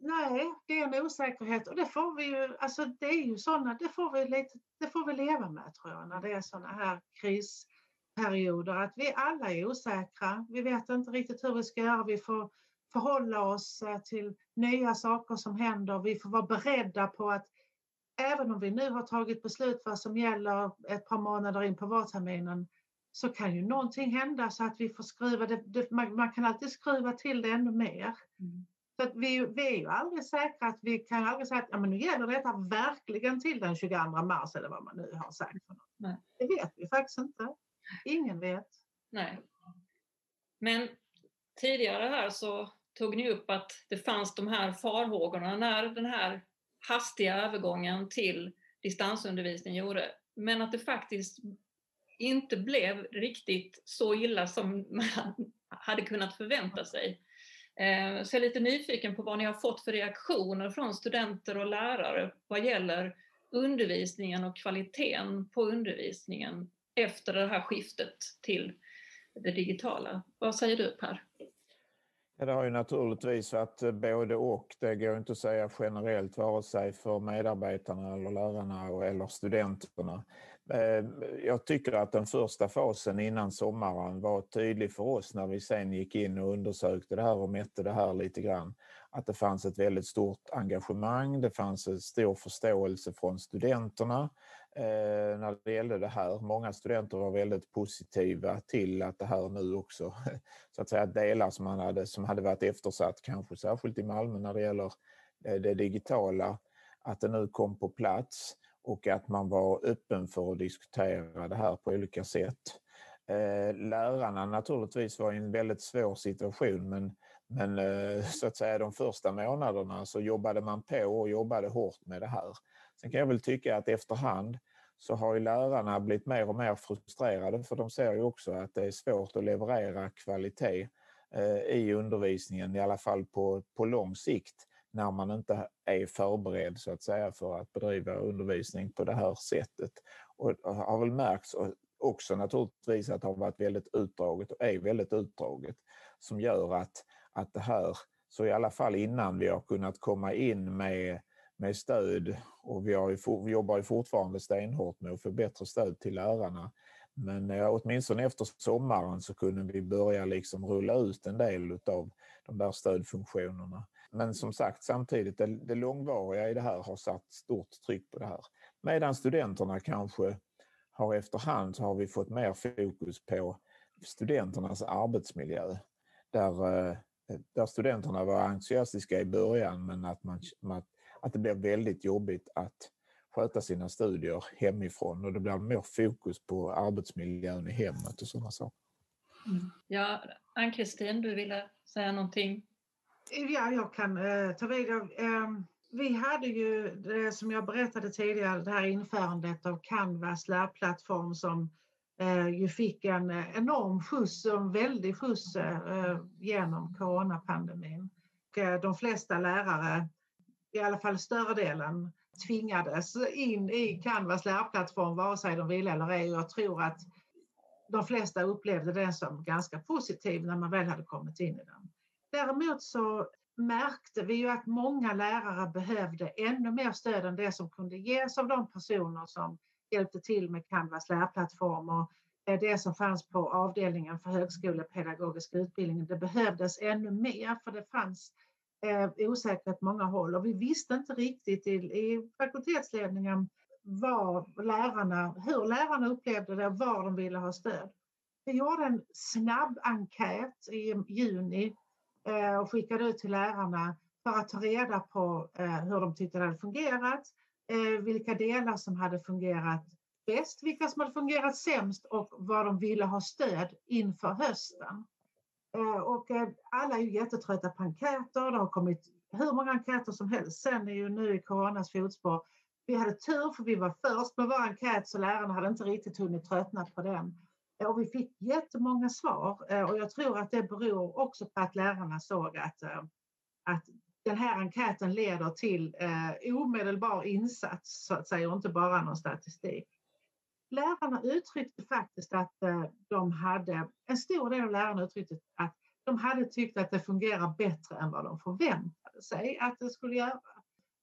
nej, det är en osäkerhet och det får vi ju, alltså det är ju sådana, det får vi lite, det får vi leva med tror jag när det är sådana här krisperioder, att vi alla är osäkra. Vi vet inte riktigt hur vi ska göra, vi får förhålla oss eh, till nya saker som händer, vi får vara beredda på att även om vi nu har tagit beslut vad som gäller ett par månader in på vårterminen så kan ju någonting hända så att vi får skruva det, det man, man, kan alltid skruva till det ännu mer. Mm. Så vi, vi är ju aldrig säkra att vi kan aldrig säga att ja, men nu gäller detta verkligen till den 22 mars eller vad man nu har sagt. Nej. Det vet vi faktiskt inte. Ingen vet. Nej. Men tidigare här så tog ni upp att det fanns de här farhågorna när den här hastiga övergången till distansundervisning gjorde. Men att det faktiskt inte blev riktigt så illa som man (laughs) hade kunnat förvänta sig. Eh, så jag är lite nyfiken på vad ni har fått för reaktioner från studenter och lärare vad gäller undervisningen och kvaliteten på undervisningen efter det här skiftet till det digitala. Vad säger du Per? Ja, det har ju naturligtvis varit eh, både och. Det går inte att säga generellt vare sig för medarbetarna eller lärarna eller studenterna. Eh, jag tycker att den första fasen innan sommaren var tydlig för oss när vi sen gick in och undersökte det här och mätte det här lite grann. Att det fanns ett väldigt stort engagemang, det fanns en stor förståelse från studenterna eh, när det gällde det här. Många studenter var väldigt positiva till att det här nu också, (laughs) så att säga delar som, man hade, som hade varit eftersatt, kanske särskilt i Malmö när det gäller eh, det digitala, att det nu kom på plats och att man var öppen för att diskutera det här på olika sätt. Eh, lärarna naturligtvis var i en väldigt svår situation men, men eh, så att säga de första månaderna så jobbade man på och jobbade hårt med det här. Sen kan jag väl tycka att efterhand så har ju lärarna blivit mer och mer frustrerade för de ser ju också att det är svårt att leverera kvalitet eh, i undervisningen, i alla fall på, på lång sikt när man inte är förberedd så att säga för att bedriva undervisning på det här sättet. Och det har väl märkts också naturligtvis att det har varit väldigt utdraget och är väldigt utdraget som gör att, att det här, så i alla fall innan vi har kunnat komma in med, med stöd och vi, har ju, vi jobbar ju fortfarande stenhårt med att få bättre stöd till lärarna. Men eh, åtminstone efter sommaren så kunde vi börja liksom rulla ut en del av de där stödfunktionerna. Men som sagt, samtidigt, det, det långvariga i det här har satt stort tryck på det här. Medan studenterna kanske har efterhand så har vi fått mer fokus på studenternas arbetsmiljö. Där, eh, där studenterna var entusiastiska i början men att, man, att det blev väldigt jobbigt att sköta sina studier hemifrån och det blir mer fokus på arbetsmiljön i hemmet och sådana saker. Mm. Ja, Ann-Kristin, du ville säga någonting? Ja, jag kan eh, ta vid. Eh, vi hade ju, det som jag berättade tidigare, det här införandet av Canvas lärplattform som eh, ju fick en eh, enorm skjuts, en väldig skjuts eh, genom coronapandemin. Och, eh, de flesta lärare, i alla fall större delen, tvingades in i Canvas lärplattform vare sig de ville eller ej. Jag tror att de flesta upplevde den som ganska positiv när man väl hade kommit in i den. Däremot så märkte vi ju att många lärare behövde ännu mer stöd än det som kunde ges av de personer som hjälpte till med Canvas lärplattform och eh, det som fanns på avdelningen för högskolepedagogisk utbildning. Det behövdes ännu mer för det fanns eh, osäkerhet på många håll och vi visste inte riktigt i, i fakultetsledningen var lärarna, hur lärarna upplevde det och var de ville ha stöd. Vi gjorde en snabb enkät i juni Eh, och skickade ut till lärarna för att ta reda på eh, hur de tyckte det hade fungerat, eh, vilka delar som hade fungerat bäst, vilka som hade fungerat sämst och vad de ville ha stöd inför hösten. Eh, och eh, alla är ju jättetrötta på enkäter. Det har kommit hur många enkäter som helst. Sen är ju nu i coronas fotspår. Vi hade tur för vi var först med vår enkät så lärarna hade inte riktigt hunnit tröttna på den. Och vi fick jättemånga svar eh, och jag tror att det beror också på att lärarna såg att, eh, att den här enkäten leder till eh, omedelbar insats så att säga och inte bara någon statistik lärarna uttryckte faktiskt att eh, de hade, en stor del av lärarna uttryckte att de hade tyckt att det fungerar bättre än vad de förväntade sig att det skulle göra.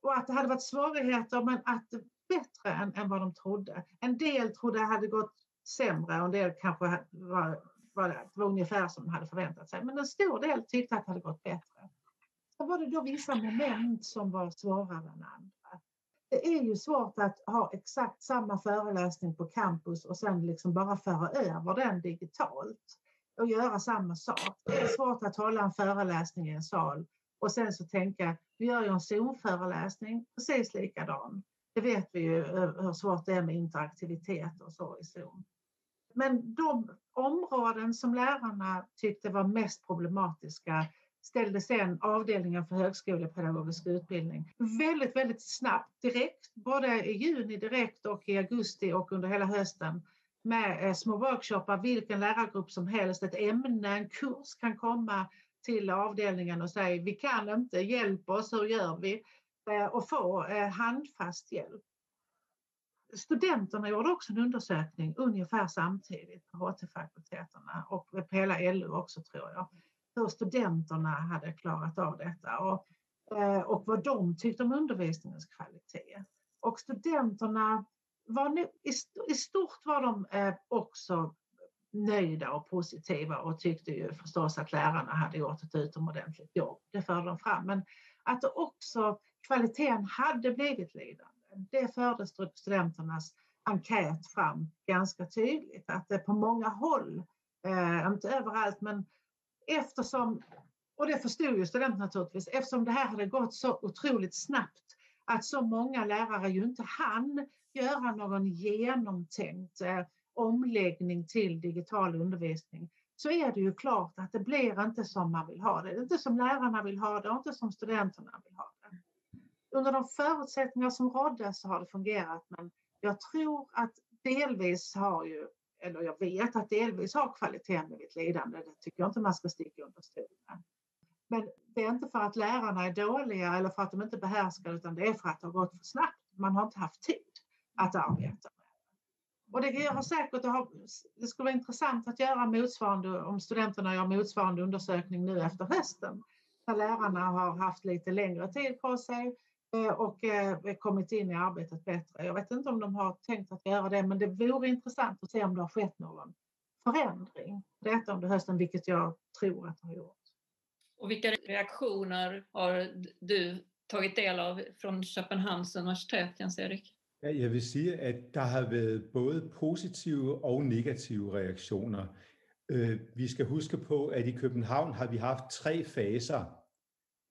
Och att det hade varit svårigheter men att bättre än, än vad de trodde. En del trodde det hade gått sämre och en del kanske var, var, var ungefär som de hade förväntat sig. Men en stor del tyckte att det hade gått bättre. Så var det då vissa moment som var svårare än andra det är ju svårt att ha exakt samma föreläsning på campus och sen liksom bara föra över den digitalt och göra samma sak. Det är svårt att hålla en föreläsning i en sal och sen så tänka, vi gör ju en Zoom-föreläsning precis likadan. Det vet vi ju eh, hur svårt det är med interaktivitet och så i Zoom. Men de områden som lärarna tyckte var mest problematiska ställde sen avdelningen för högskolepedagogisk utbildning väldigt, väldigt snabbt direkt, både i juni direkt och i augusti och under hela hösten med eh, små workshoppar, vilken lärargrupp som helst, ett ämne, en kurs kan komma till avdelningen och säga vi kan inte, hjälp oss, hur gör vi? Eh, och få eh, handfast hjälp. Studenterna gjorde också en undersökning ungefär samtidigt på HT-fakulteterna och på hela LU också tror jag hur studenterna hade klarat av detta och, eh, och vad de tyckte om undervisningens kvalitet. Och studenterna var nu, i stort var de eh, också nöjda och positiva och tyckte ju förstås att lärarna hade gjort ett utomordentligt jobb. Det förde de fram. Men att också kvaliteten hade blivit lidande. Det förde studenternas enkät fram ganska tydligt. Att det på många håll, eh, inte överallt, men eftersom, och det förstod ju studenterna naturligtvis, eftersom det här hade gått så otroligt snabbt att så många lärare ju inte hann göra någon genomtänkt eh, omläggning till digital undervisning så är det ju klart att det blir inte som man vill ha det. Det är inte som lärarna vill ha det och inte som studenterna vill ha. Under de förutsättningar som rådde så har det fungerat men jag tror att delvis har ju eller jag vet att delvis har kvaliteten blivit lidande. Det tycker jag inte man ska sticka under stolen Men det är inte för att lärarna är dåliga eller för att de inte behärskar utan det är för att det har gått för snabbt. Man har inte haft tid att arbeta med och det gör säkert, det skulle vara intressant att göra motsvarande om studenterna gör motsvarande undersökning nu efter hösten. Där lärarna har haft lite längre tid på sig och kommit in i arbetet bättre. Jag vet inte om de har tänkt att göra det, men det vore intressant att se om det har skett någon förändring detta under hösten, vilket jag tror att det har gjort. Och vilka reaktioner har du tagit del av från Köpenhamns universitet, Jens-Erik? Ja, jeg vil sige, at der har været både positive og negative reaktioner. Øh, vi skal huske på, at i København har vi haft tre faser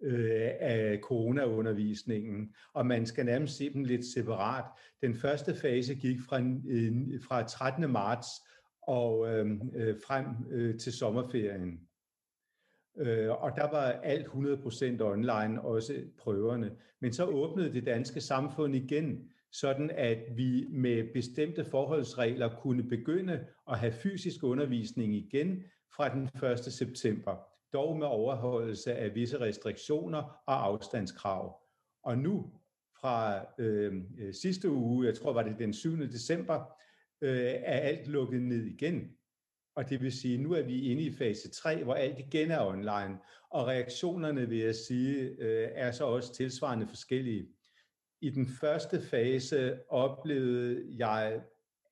øh, af coronaundervisningen, og man skal nærmest se dem lidt separat. Den første fase gik fra, øh, fra 13. marts og øh, øh, frem øh, til sommerferien. Øh, og der var alt 100% online, også prøverne. Men så åbnede det danske samfund igen, sådan at vi med bestemte forholdsregler kunne begynde at have fysisk undervisning igen fra den 1. september, dog med overholdelse af visse restriktioner og afstandskrav. Og nu fra øh, øh sidste uge, jeg tror var det den 7. december, øh, er alt lukket ned igen. Og det vil sige, nu er vi inde i fase 3, hvor alt igen er online. Og reaktionerne, vil jeg sige, øh, er så også tilsvarende forskellige. I den første fase oplevede jeg,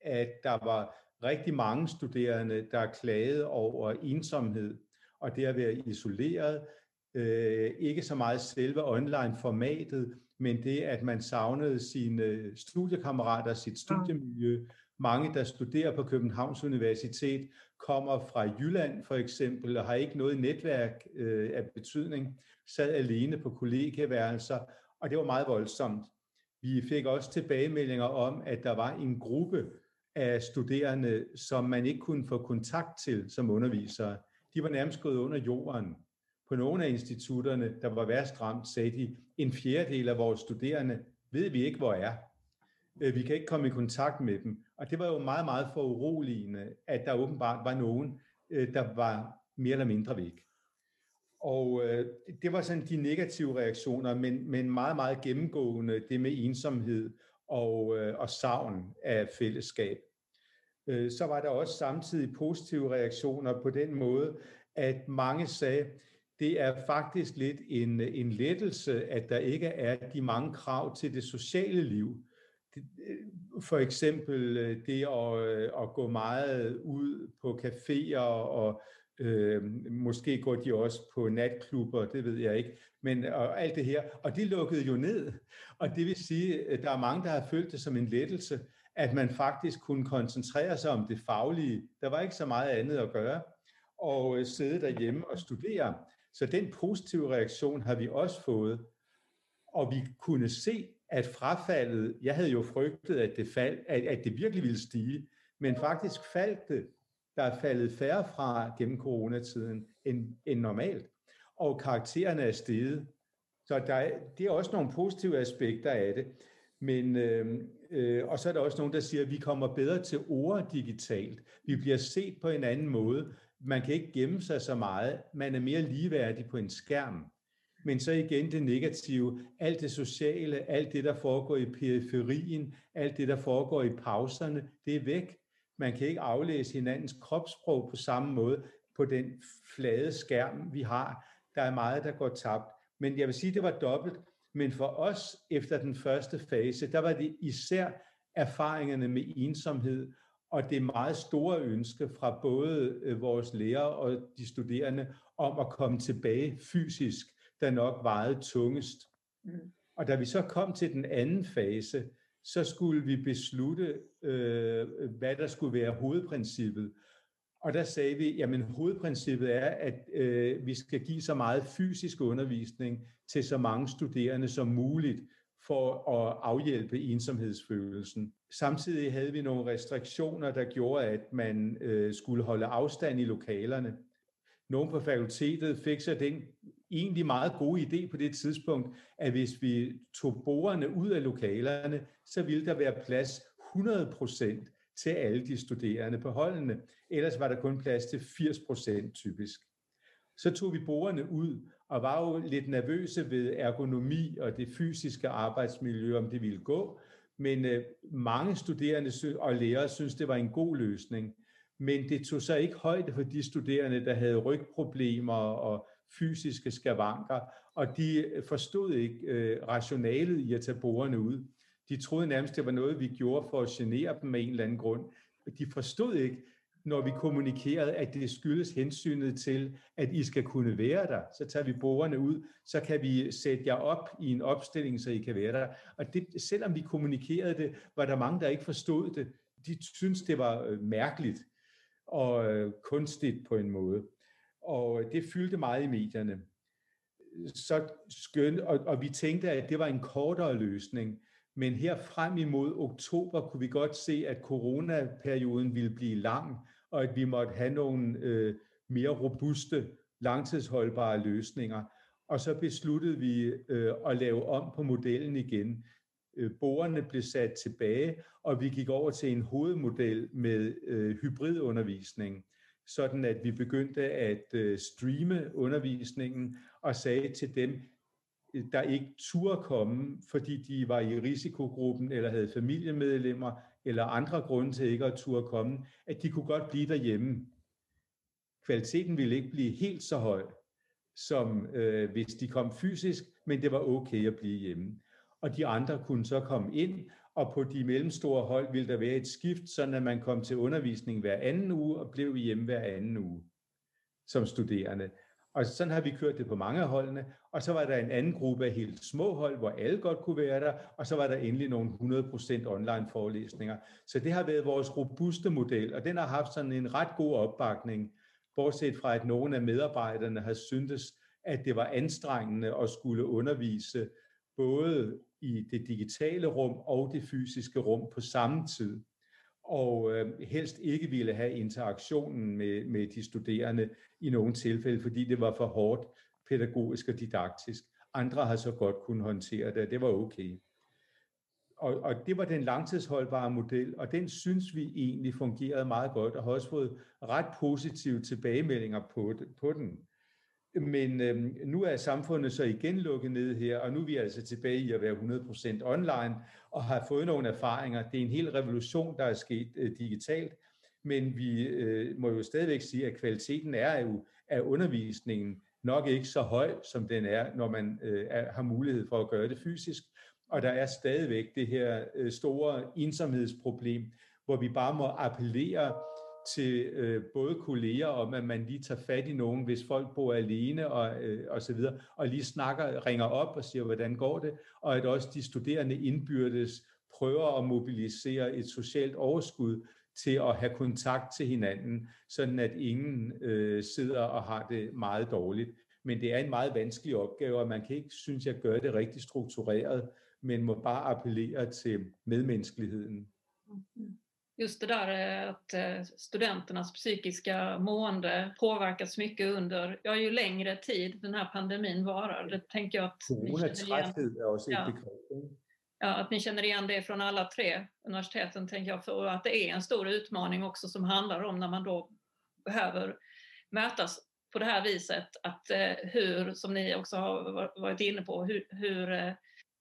at der var rigtig mange studerende, der klagede over ensomhed og det at være isoleret. Øh, ikke så meget selve online-formatet, men det, at man savnede sine studiekammerater, sit studiemiljø. Mange, der studerer på Københavns Universitet, kommer fra Jylland for eksempel, og har ikke noget netværk øh, af betydning, sad alene på kollegeværelser, og det var meget voldsomt. Vi fik også tilbagemeldinger om, at der var en gruppe af studerende, som man ikke kunne få kontakt til som undervisere. De var nærmest gået under jorden. På nogle af institutterne, der var værst ramt, sagde de, en fjerdedel af vores studerende ved vi ikke, hvor er. Øh, vi kan ikke komme i kontakt med dem. Og det var jo meget, meget for uroligende, at der åbenbart var nogen, øh, der var mere eller mindre væk. Og øh, det var sådan de negative reaktioner, men, men meget, meget gennemgående det med ensomhed og, øh, og savn af fællesskab. Øh, så var der også samtidig positive reaktioner på den måde, at mange sagde, det er faktisk lidt en, en lettelse, at der ikke er de mange krav til det sociale liv. Øh, for eksempel øh, det at, at gå meget ud på caféer og Øh, måske går de også på natklubber, det ved jeg ikke, men og alt det her. Og det lukkede jo ned, og det vil sige, at der er mange, der har følt det som en lettelse, at man faktisk kunne koncentrere sig om det faglige. Der var ikke så meget andet at gøre, og øh, sidde derhjemme og studere. Så den positive reaktion har vi også fået, og vi kunne se, at frafaldet, jeg havde jo frygtet, at det, fald, at, at det virkelig ville stige, men faktisk faldt det der er faldet færre fra gennem coronatiden end, end normalt, og karaktererne er steget. Så der er, det er også nogle positive aspekter af det. Men, øh, øh, og så er der også nogen, der siger, at vi kommer bedre til ord digitalt. Vi bliver set på en anden måde. Man kan ikke gemme sig så meget. Man er mere ligeværdig på en skærm. Men så igen det negative, alt det sociale, alt det, der foregår i periferien, alt det, der foregår i pauserne, det er væk. Man kan ikke aflæse hinandens kropssprog på samme måde på den flade skærm, vi har. Der er meget, der går tabt. Men jeg vil sige, det var dobbelt. Men for os efter den første fase, der var det især erfaringerne med ensomhed og det meget store ønske fra både vores lærere og de studerende om at komme tilbage fysisk, der nok vejede tungest. Mm. Og da vi så kom til den anden fase, så skulle vi beslutte, øh, hvad der skulle være hovedprincippet. Og der sagde vi, jamen hovedprincippet er, at øh, vi skal give så meget fysisk undervisning til så mange studerende som muligt for at afhjælpe ensomhedsfølelsen. Samtidig havde vi nogle restriktioner, der gjorde, at man øh, skulle holde afstand i lokalerne. Nogle på fakultetet fik så den egentlig meget gode idé på det tidspunkt, at hvis vi tog borgerne ud af lokalerne, så ville der være plads 100% til alle de studerende på holdene. Ellers var der kun plads til 80 procent. typisk. Så tog vi borgerne ud og var jo lidt nervøse ved ergonomi og det fysiske arbejdsmiljø, om det ville gå. Men øh, mange studerende og lærere synes, det var en god løsning. Men det tog så ikke højde for de studerende, der havde rygproblemer og fysiske skavanker, og de øh, forstod ikke øh, rationalet i at tage borgerne ud. De troede nærmest, det var noget, vi gjorde for at genere dem af en eller anden grund. De forstod ikke, når vi kommunikerede, at det skyldes hensynet til, at I skal kunne være der. Så tager vi borgerne ud, så kan vi sætte jer op i en opstilling, så I kan være der. Og det, selvom vi kommunikerede det, var der mange, der ikke forstod det. De syntes, det var øh, mærkeligt og øh, kunstigt på en måde. Og det fyldte meget i medierne. Så skøn, og, og vi tænkte, at det var en kortere løsning. Men her frem imod oktober kunne vi godt se, at coronaperioden ville blive lang, og at vi måtte have nogle øh, mere robuste, langtidsholdbare løsninger. Og så besluttede vi øh, at lave om på modellen igen. Øh, borgerne blev sat tilbage, og vi gik over til en hovedmodel med øh, hybridundervisning, sådan at vi begyndte at øh, streame undervisningen og sagde til dem, øh, der ikke turde komme, fordi de var i risikogruppen eller havde familiemedlemmer eller andre grunde til ikke at turde komme, at de kunne godt blive derhjemme. Kvaliteten ville ikke blive helt så høj, som øh, hvis de kom fysisk, men det var okay at blive hjemme. Og de andre kunne så komme ind, og på de mellemstore hold ville der være et skift, sådan at man kom til undervisning hver anden uge og blev hjemme hver anden uge som studerende. Og sådan har vi kørt det på mange af holdene. Og så var der en anden gruppe af helt små hold, hvor alle godt kunne være der. Og så var der endelig nogle 100% online forelæsninger. Så det har været vores robuste model, og den har haft sådan en ret god opbakning. Bortset fra, at nogle af medarbejderne har syntes, at det var anstrengende at skulle undervise både i det digitale rum og det fysiske rum på samme tid og øh, helst ikke ville have interaktionen med, med de studerende i nogle tilfælde, fordi det var for hårdt pædagogisk og didaktisk. Andre har så godt kunnet håndtere det, og det var okay. Og, og det var den langtidsholdbare model, og den synes vi egentlig fungerede meget godt, og har også fået ret positive tilbagemeldinger på, på den. Men øhm, nu er samfundet så igen lukket ned her, og nu er vi altså tilbage i at være 100% online, og har fået nogle erfaringer. Det er en hel revolution, der er sket øh, digitalt, men vi øh, må jo stadigvæk sige, at kvaliteten er jo af undervisningen nok ikke så høj, som den er, når man øh, er, har mulighed for at gøre det fysisk. Og der er stadigvæk det her øh, store ensomhedsproblem, hvor vi bare må appellere til øh, både kolleger om, at man lige tager fat i nogen, hvis folk bor alene og, øh, og så videre, og lige snakker, ringer op og siger, hvordan går det, og at også de studerende indbyrdes prøver at mobilisere et socialt overskud til at have kontakt til hinanden, sådan at ingen øh, sidder og har det meget dårligt. Men det er en meget vanskelig opgave, og man kan ikke, synes jeg, gøre det rigtig struktureret, men må bare appellere til medmenneskeligheden. Mm-hmm just det där att eh, studenternas psykiska mående påverkas mycket under, ja ju längre tid den här pandemin varar. Det tänker jag att ni känner igen. Ja. ja, att ni känner igen det från alla tre universiteten tänker jag, för att det är en stor utmaning också som handlar om när man då behöver mötas på det här viset, att eh, hur, som ni också har varit inne på, hur, hur, eh,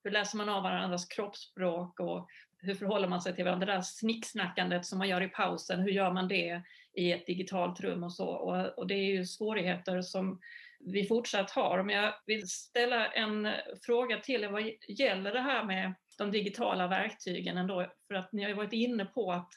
hur läser man av varandras kroppsspråk och hur förhåller man sig till varandra? Det där snicksnackandet som man gör i pausen, hur gör man det i ett digitalt rum och så? Och, och det är ju svårigheter som vi fortsatt har. Men jag vill ställa en fråga till er vad gäller det här med de digitala verktygen ändå, för att ni har ju varit inne på att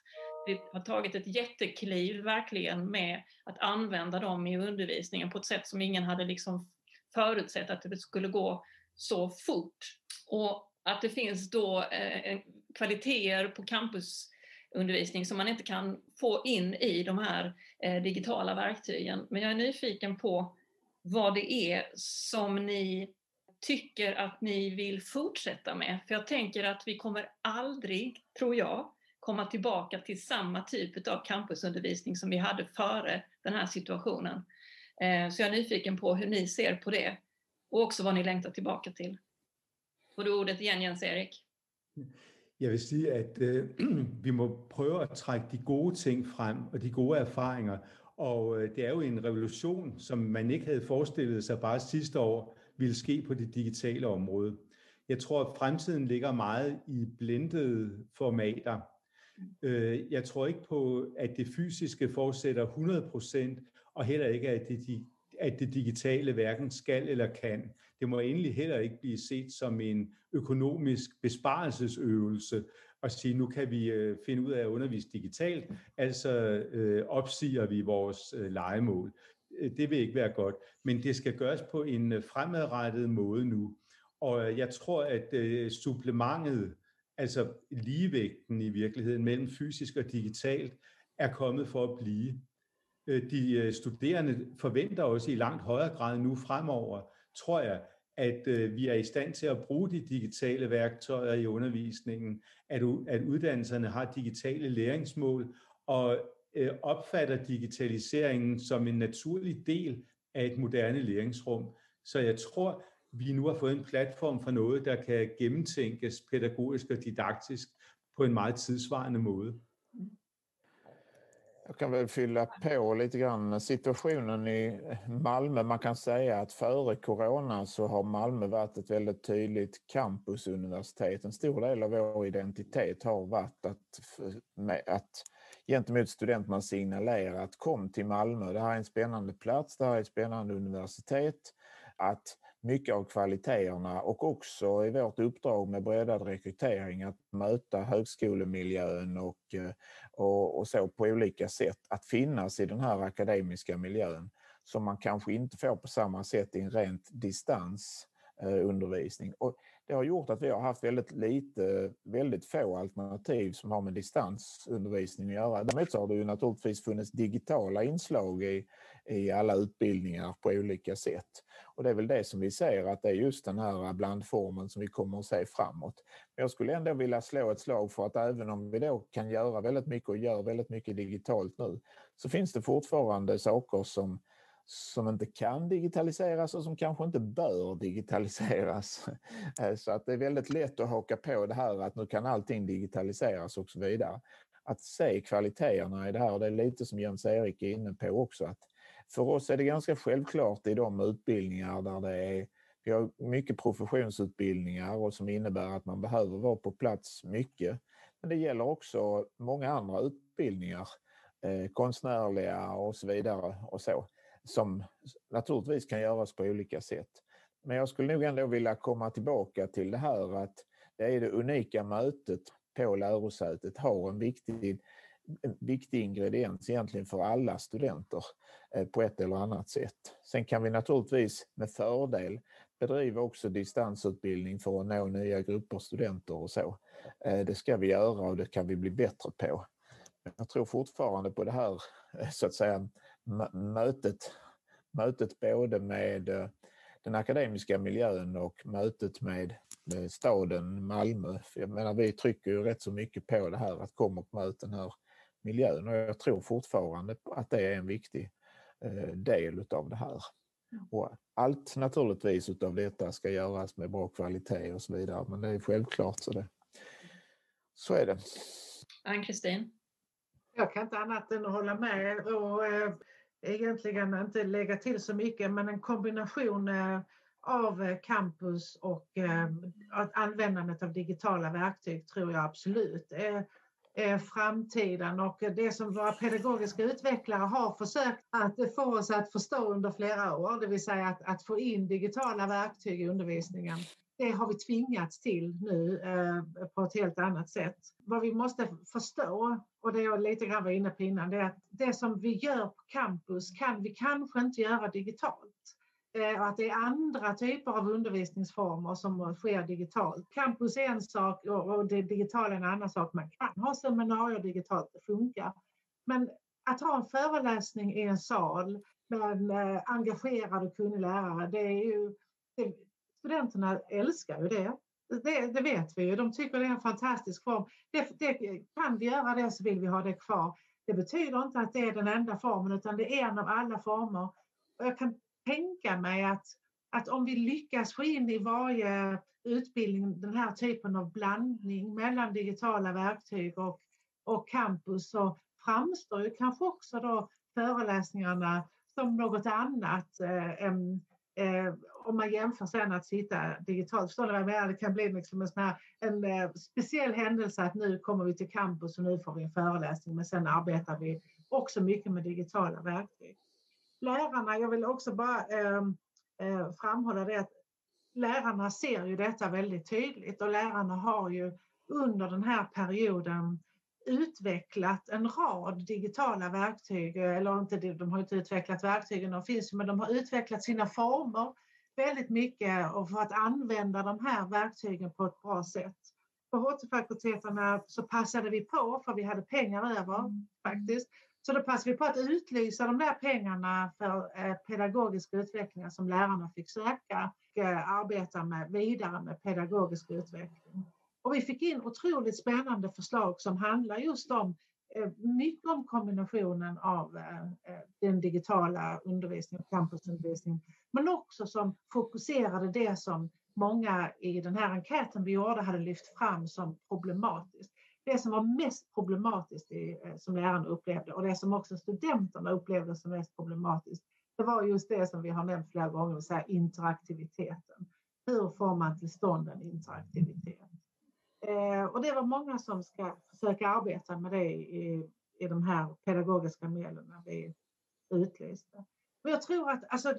vi har tagit ett jättekliv verkligen med att använda dem i undervisningen på ett sätt som ingen hade liksom förutsett att det skulle gå så fort. Och att det finns då eh, kvaliteter på campusundervisning som man inte kan få in i de här eh, digitala verktygen. Men jag är nyfiken på vad det är som ni tycker att ni vill fortsätta med. För jag tänker att vi kommer aldrig, tror jag, komma tillbaka till samma typ av campusundervisning som vi hade före den här situationen. Eh, så jag är nyfiken på hur ni ser på det och också vad ni längtar tillbaka till. Får du ordet igen, Jens-Erik? Jeg vil sige, at øh, (clears throat) vi må prøve at trække de gode ting frem og de gode erfaringer. Og øh, det er jo en revolution, som man ikke havde forestillet sig bare sidste år ville ske på det digitale område. Jeg tror, at fremtiden ligger meget i blendede formater. Øh, jeg tror ikke på, at det fysiske fortsætter 100%, og heller ikke, at det, at det digitale hverken skal eller kan. Det må endelig heller ikke blive set som en økonomisk besparelsesøvelse at sige, nu kan vi øh, finde ud af at undervise digitalt, altså øh, opsiger vi vores øh, legemål. Øh, det vil ikke være godt, men det skal gøres på en øh, fremadrettet måde nu. Og jeg tror, at øh, supplementet, altså ligevægten i virkeligheden mellem fysisk og digitalt, er kommet for at blive. Øh, de øh, studerende forventer også i langt højere grad nu fremover, tror jeg, at øh, vi er i stand til at bruge de digitale værktøjer i undervisningen, at, at uddannelserne har digitale læringsmål og opfatter digitaliseringen som en naturlig del af et moderne læringsrum. Så jeg tror, vi nu har fået en platform for noget, der kan gennemtænkes pædagogisk og didaktisk på en meget tidsvarende måde. Jag kan väl fylla på lite grann situationen i Malmö. Man kan säga att före corona så har Malmö varit ett väldigt tydligt campusuniversitet. En stor del av vår identitet har varit att, att gentemot studenterna signalera att kom till Malmö. Det här är en spännande plats, det här är ett spännande universitet. Att mycket av kvaliteterna och också i vårt uppdrag med breddad rekrytering att möta högskolemiljön och, eh, och, och, så på olika sätt. Att finnas i den här akademiska miljön som man kanske inte får på samma sätt i en rent distansundervisning. Eh, och det har gjort att vi har haft väldigt lite, väldigt få alternativ som har med distansundervisning att göra. Däremot så har det ju naturligtvis funnits digitala inslag i, i alla utbildningar på olika sätt. Och det är väl det som vi ser att det är just den här blandformen som vi kommer att se framåt. Men jag skulle ändå vilja slå ett slag för att även om vi då kan göra väldigt mycket och gör väldigt mycket digitalt nu så finns det fortfarande saker som som inte kan digitaliseras och som kanske inte bör digitaliseras. (laughs) Så att det är väldigt lätt att haka på det här att nu kan allting digitaliseras och så vidare. Att se kvaliteterna i det här, och det är lite som Jens-Erik är inne på också, att för oss är det ganska självklart i de utbildningar där det är vi har mycket professionsutbildningar och som innebär att man behöver vara på plats mycket. Men det gäller också många andra utbildningar, eh, konstnärliga och så vidare och så som naturligtvis kan göras på olika sätt. Men jag skulle nog ändå vilja komma tillbaka till det här att det är det unika mötet på lärosätet har en viktig, viktig ingrediens egentligen för alla studenter eh, på ett eller annat sätt. Sen kan vi naturligtvis med fördel bedriva också distansutbildning för att nå nya grupper studenter och så. Eh, det ska vi göra och det kan vi bli bättre på. Jag tror fortfarande på det här eh, så att säga mötet, mötet både med den akademiska miljön och mötet med, med staden Malmö. För jag menar, vi trycker ju rätt så mycket på det här att komma och möta den här miljön och jag tror fortfarande att det är en viktig eh, del utav det här. Mm. Och allt naturligtvis utav detta ska göras med bra kvalitet och så vidare, men det är självklart så det. Så är det. Ann-Kristin? Jag kan inte annat än att hålla med och eh, egentligen inte lägga till så mycket men en kombination eh, av eh, campus och eh, användandet av digitala verktyg tror jag absolut Eh, framtiden och det som våra pedagogiska utvecklare har försökt att få oss att förstå under flera år, det vill säga att, att få in digitala verktyg i undervisningen det har vi tvingats till nu eh, på ett helt annat sätt. Vad vi måste förstå, och det jag lite grann var inne på innan, det är att det som vi gör på campus kan vi kanske inte göra digitalt. Eh, och att det är andra typer av undervisningsformer som sker digitalt. Campus är en sak och det digitala är en annan sak. Man kan ha seminarier digitalt, det funkar. Men att ha en föreläsning i en sal med en engagerad och kunnig lärare, det är ju det, studenterna älskar ju det. Det, det, vet vi ju. De tycker det är en fantastisk form. Det, det, kan vi göra det så vill vi ha det kvar. Det betyder inte att det är den enda formen utan det är en av alla former. Jag kan tänka mig att, att om vi lyckas få in i varje utbildning den här typen av blandning mellan digitala verktyg och, och campus så framstår ju kanske också då föreläsningarna som något annat eh, än Eh, om man jämför sen att sitta digitalt, förstår ni vad jag menar? Det kan bli liksom en, sån här, en eh, speciell händelse att nu kommer vi till campus och nu får vi en föreläsning men sen arbetar vi också mycket med digitala verktyg lärarna, jag vill också bara eh, eh, framhålla det att lärarna ser ju detta väldigt tydligt och lärarna har ju under den här perioden utvecklat en rad digitala verktyg, eller inte, de har inte utvecklat verktygen, de finns men de har utvecklat sina former väldigt mycket och för att använda de här verktygen på ett bra sätt. På HT-fakulteterna så passade vi på, för vi hade pengar över mm. faktiskt, så då passade vi på att utlysa de där pengarna för eh, pedagogisk utveckling som lärarna fick söka och eh, arbeta med, vidare med pedagogisk utveckling. Och vi fick in otroligt spännande förslag som handlar just om eh, mycket om kombinationen av eh, eh, den digitala undervisningen och campusundervisningen, men också som fokuserade det som många i den här enkäten vi gjorde hade lyft fram som problematiskt det som var mest problematiskt i, eh, som lärarna upplevde och det som också studenterna upplevde som mest problematiskt, det var just det som vi har nämnt flera gånger, så här, interaktiviteten. Hur får man till stånd en interaktivitet? Eh, och det var många som ska försöka arbeta med det i, i de här pedagogiska medlen vi utlyste. Men jag tror att alltså,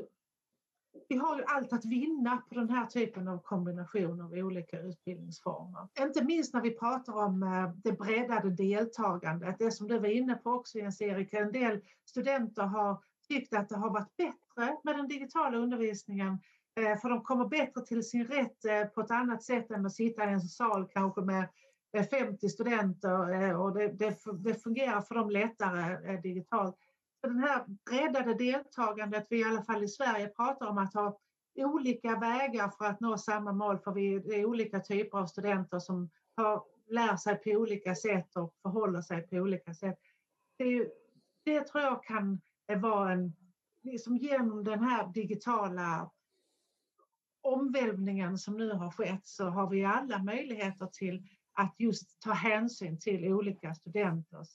vi har ju allt att vinna på den här typen av kombination av olika utbildningsformer. Inte minst när vi pratar om eh, det breddade deltagandet, det som du var inne på också Jens-Erik, en del studenter har tyckt att det har varit bättre med den digitala undervisningen eh, för de kommer bättre till sin rätt eh, på ett annat sätt än att sitta i en sal kanske med 50 studenter och det, det, det fungerar för dem lättare digitalt den här breddade deltagandet vi i alla fall i Sverige pratar om att ha olika vägar för att nå samma mål för vi är olika typer av studenter som har, lär sig på olika sätt och förhåller sig på olika sätt. Det, det tror jag kan eh, vara en, liksom genom den här digitala omvälvningen som nu har skett så har vi alla möjligheter till att just ta hänsyn till olika studenters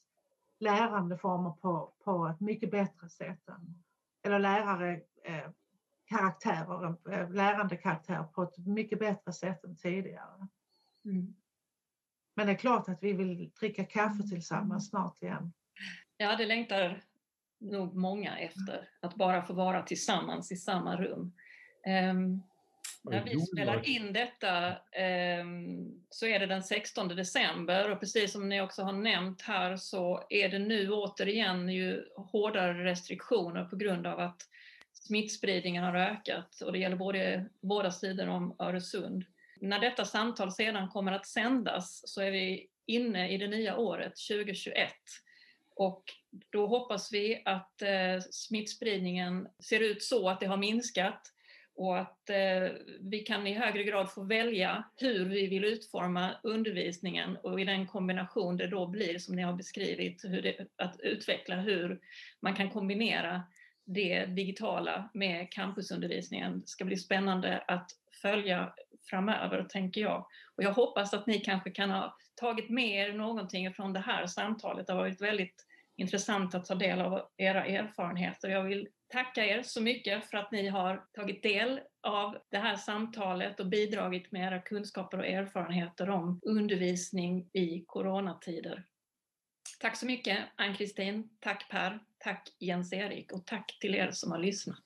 lärandeformer på, på ett mycket bättre sätt. Än, eller lärare eh, karaktärer, eh, på ett mycket bättre sätt än tidigare. Mm. Men det är klart att vi vill dricka kaffe tillsammans snart igen. Ja, det längtar nog många efter, att bara få vara tillsammans i samma rum. Um, när vi spelar in detta eh, så är det den 16 december. Och precis som ni också har nämnt här så är det nu återigen ju hårdare restriktioner på grund av att smittspridningen har ökat. Och det gäller både, båda sidor om Öresund. När detta samtal sedan kommer att sändas så är vi inne i det nya året 2021 och då hoppas vi att eh, smittspridningen ser ut så att det har minskat och att eh, vi kan i högre grad få välja hur vi vill utforma undervisningen och i den kombination det då blir som ni har beskrivit, hur det, att utveckla hur man kan kombinera det digitala med campusundervisningen. Det ska bli spännande att följa framöver, tänker jag. Och jag hoppas att ni kanske kan ha tagit med er någonting från det här samtalet. Det har varit väldigt intressant att ta del av era erfarenheter. Jag vill tacka er så mycket för att ni har tagit del av det här samtalet och bidragit med era kunskaper och erfarenheter om undervisning i coronatider. Tack så mycket Ann-Kristin, tack Per, tack Jens-Erik och tack till er som har lyssnat.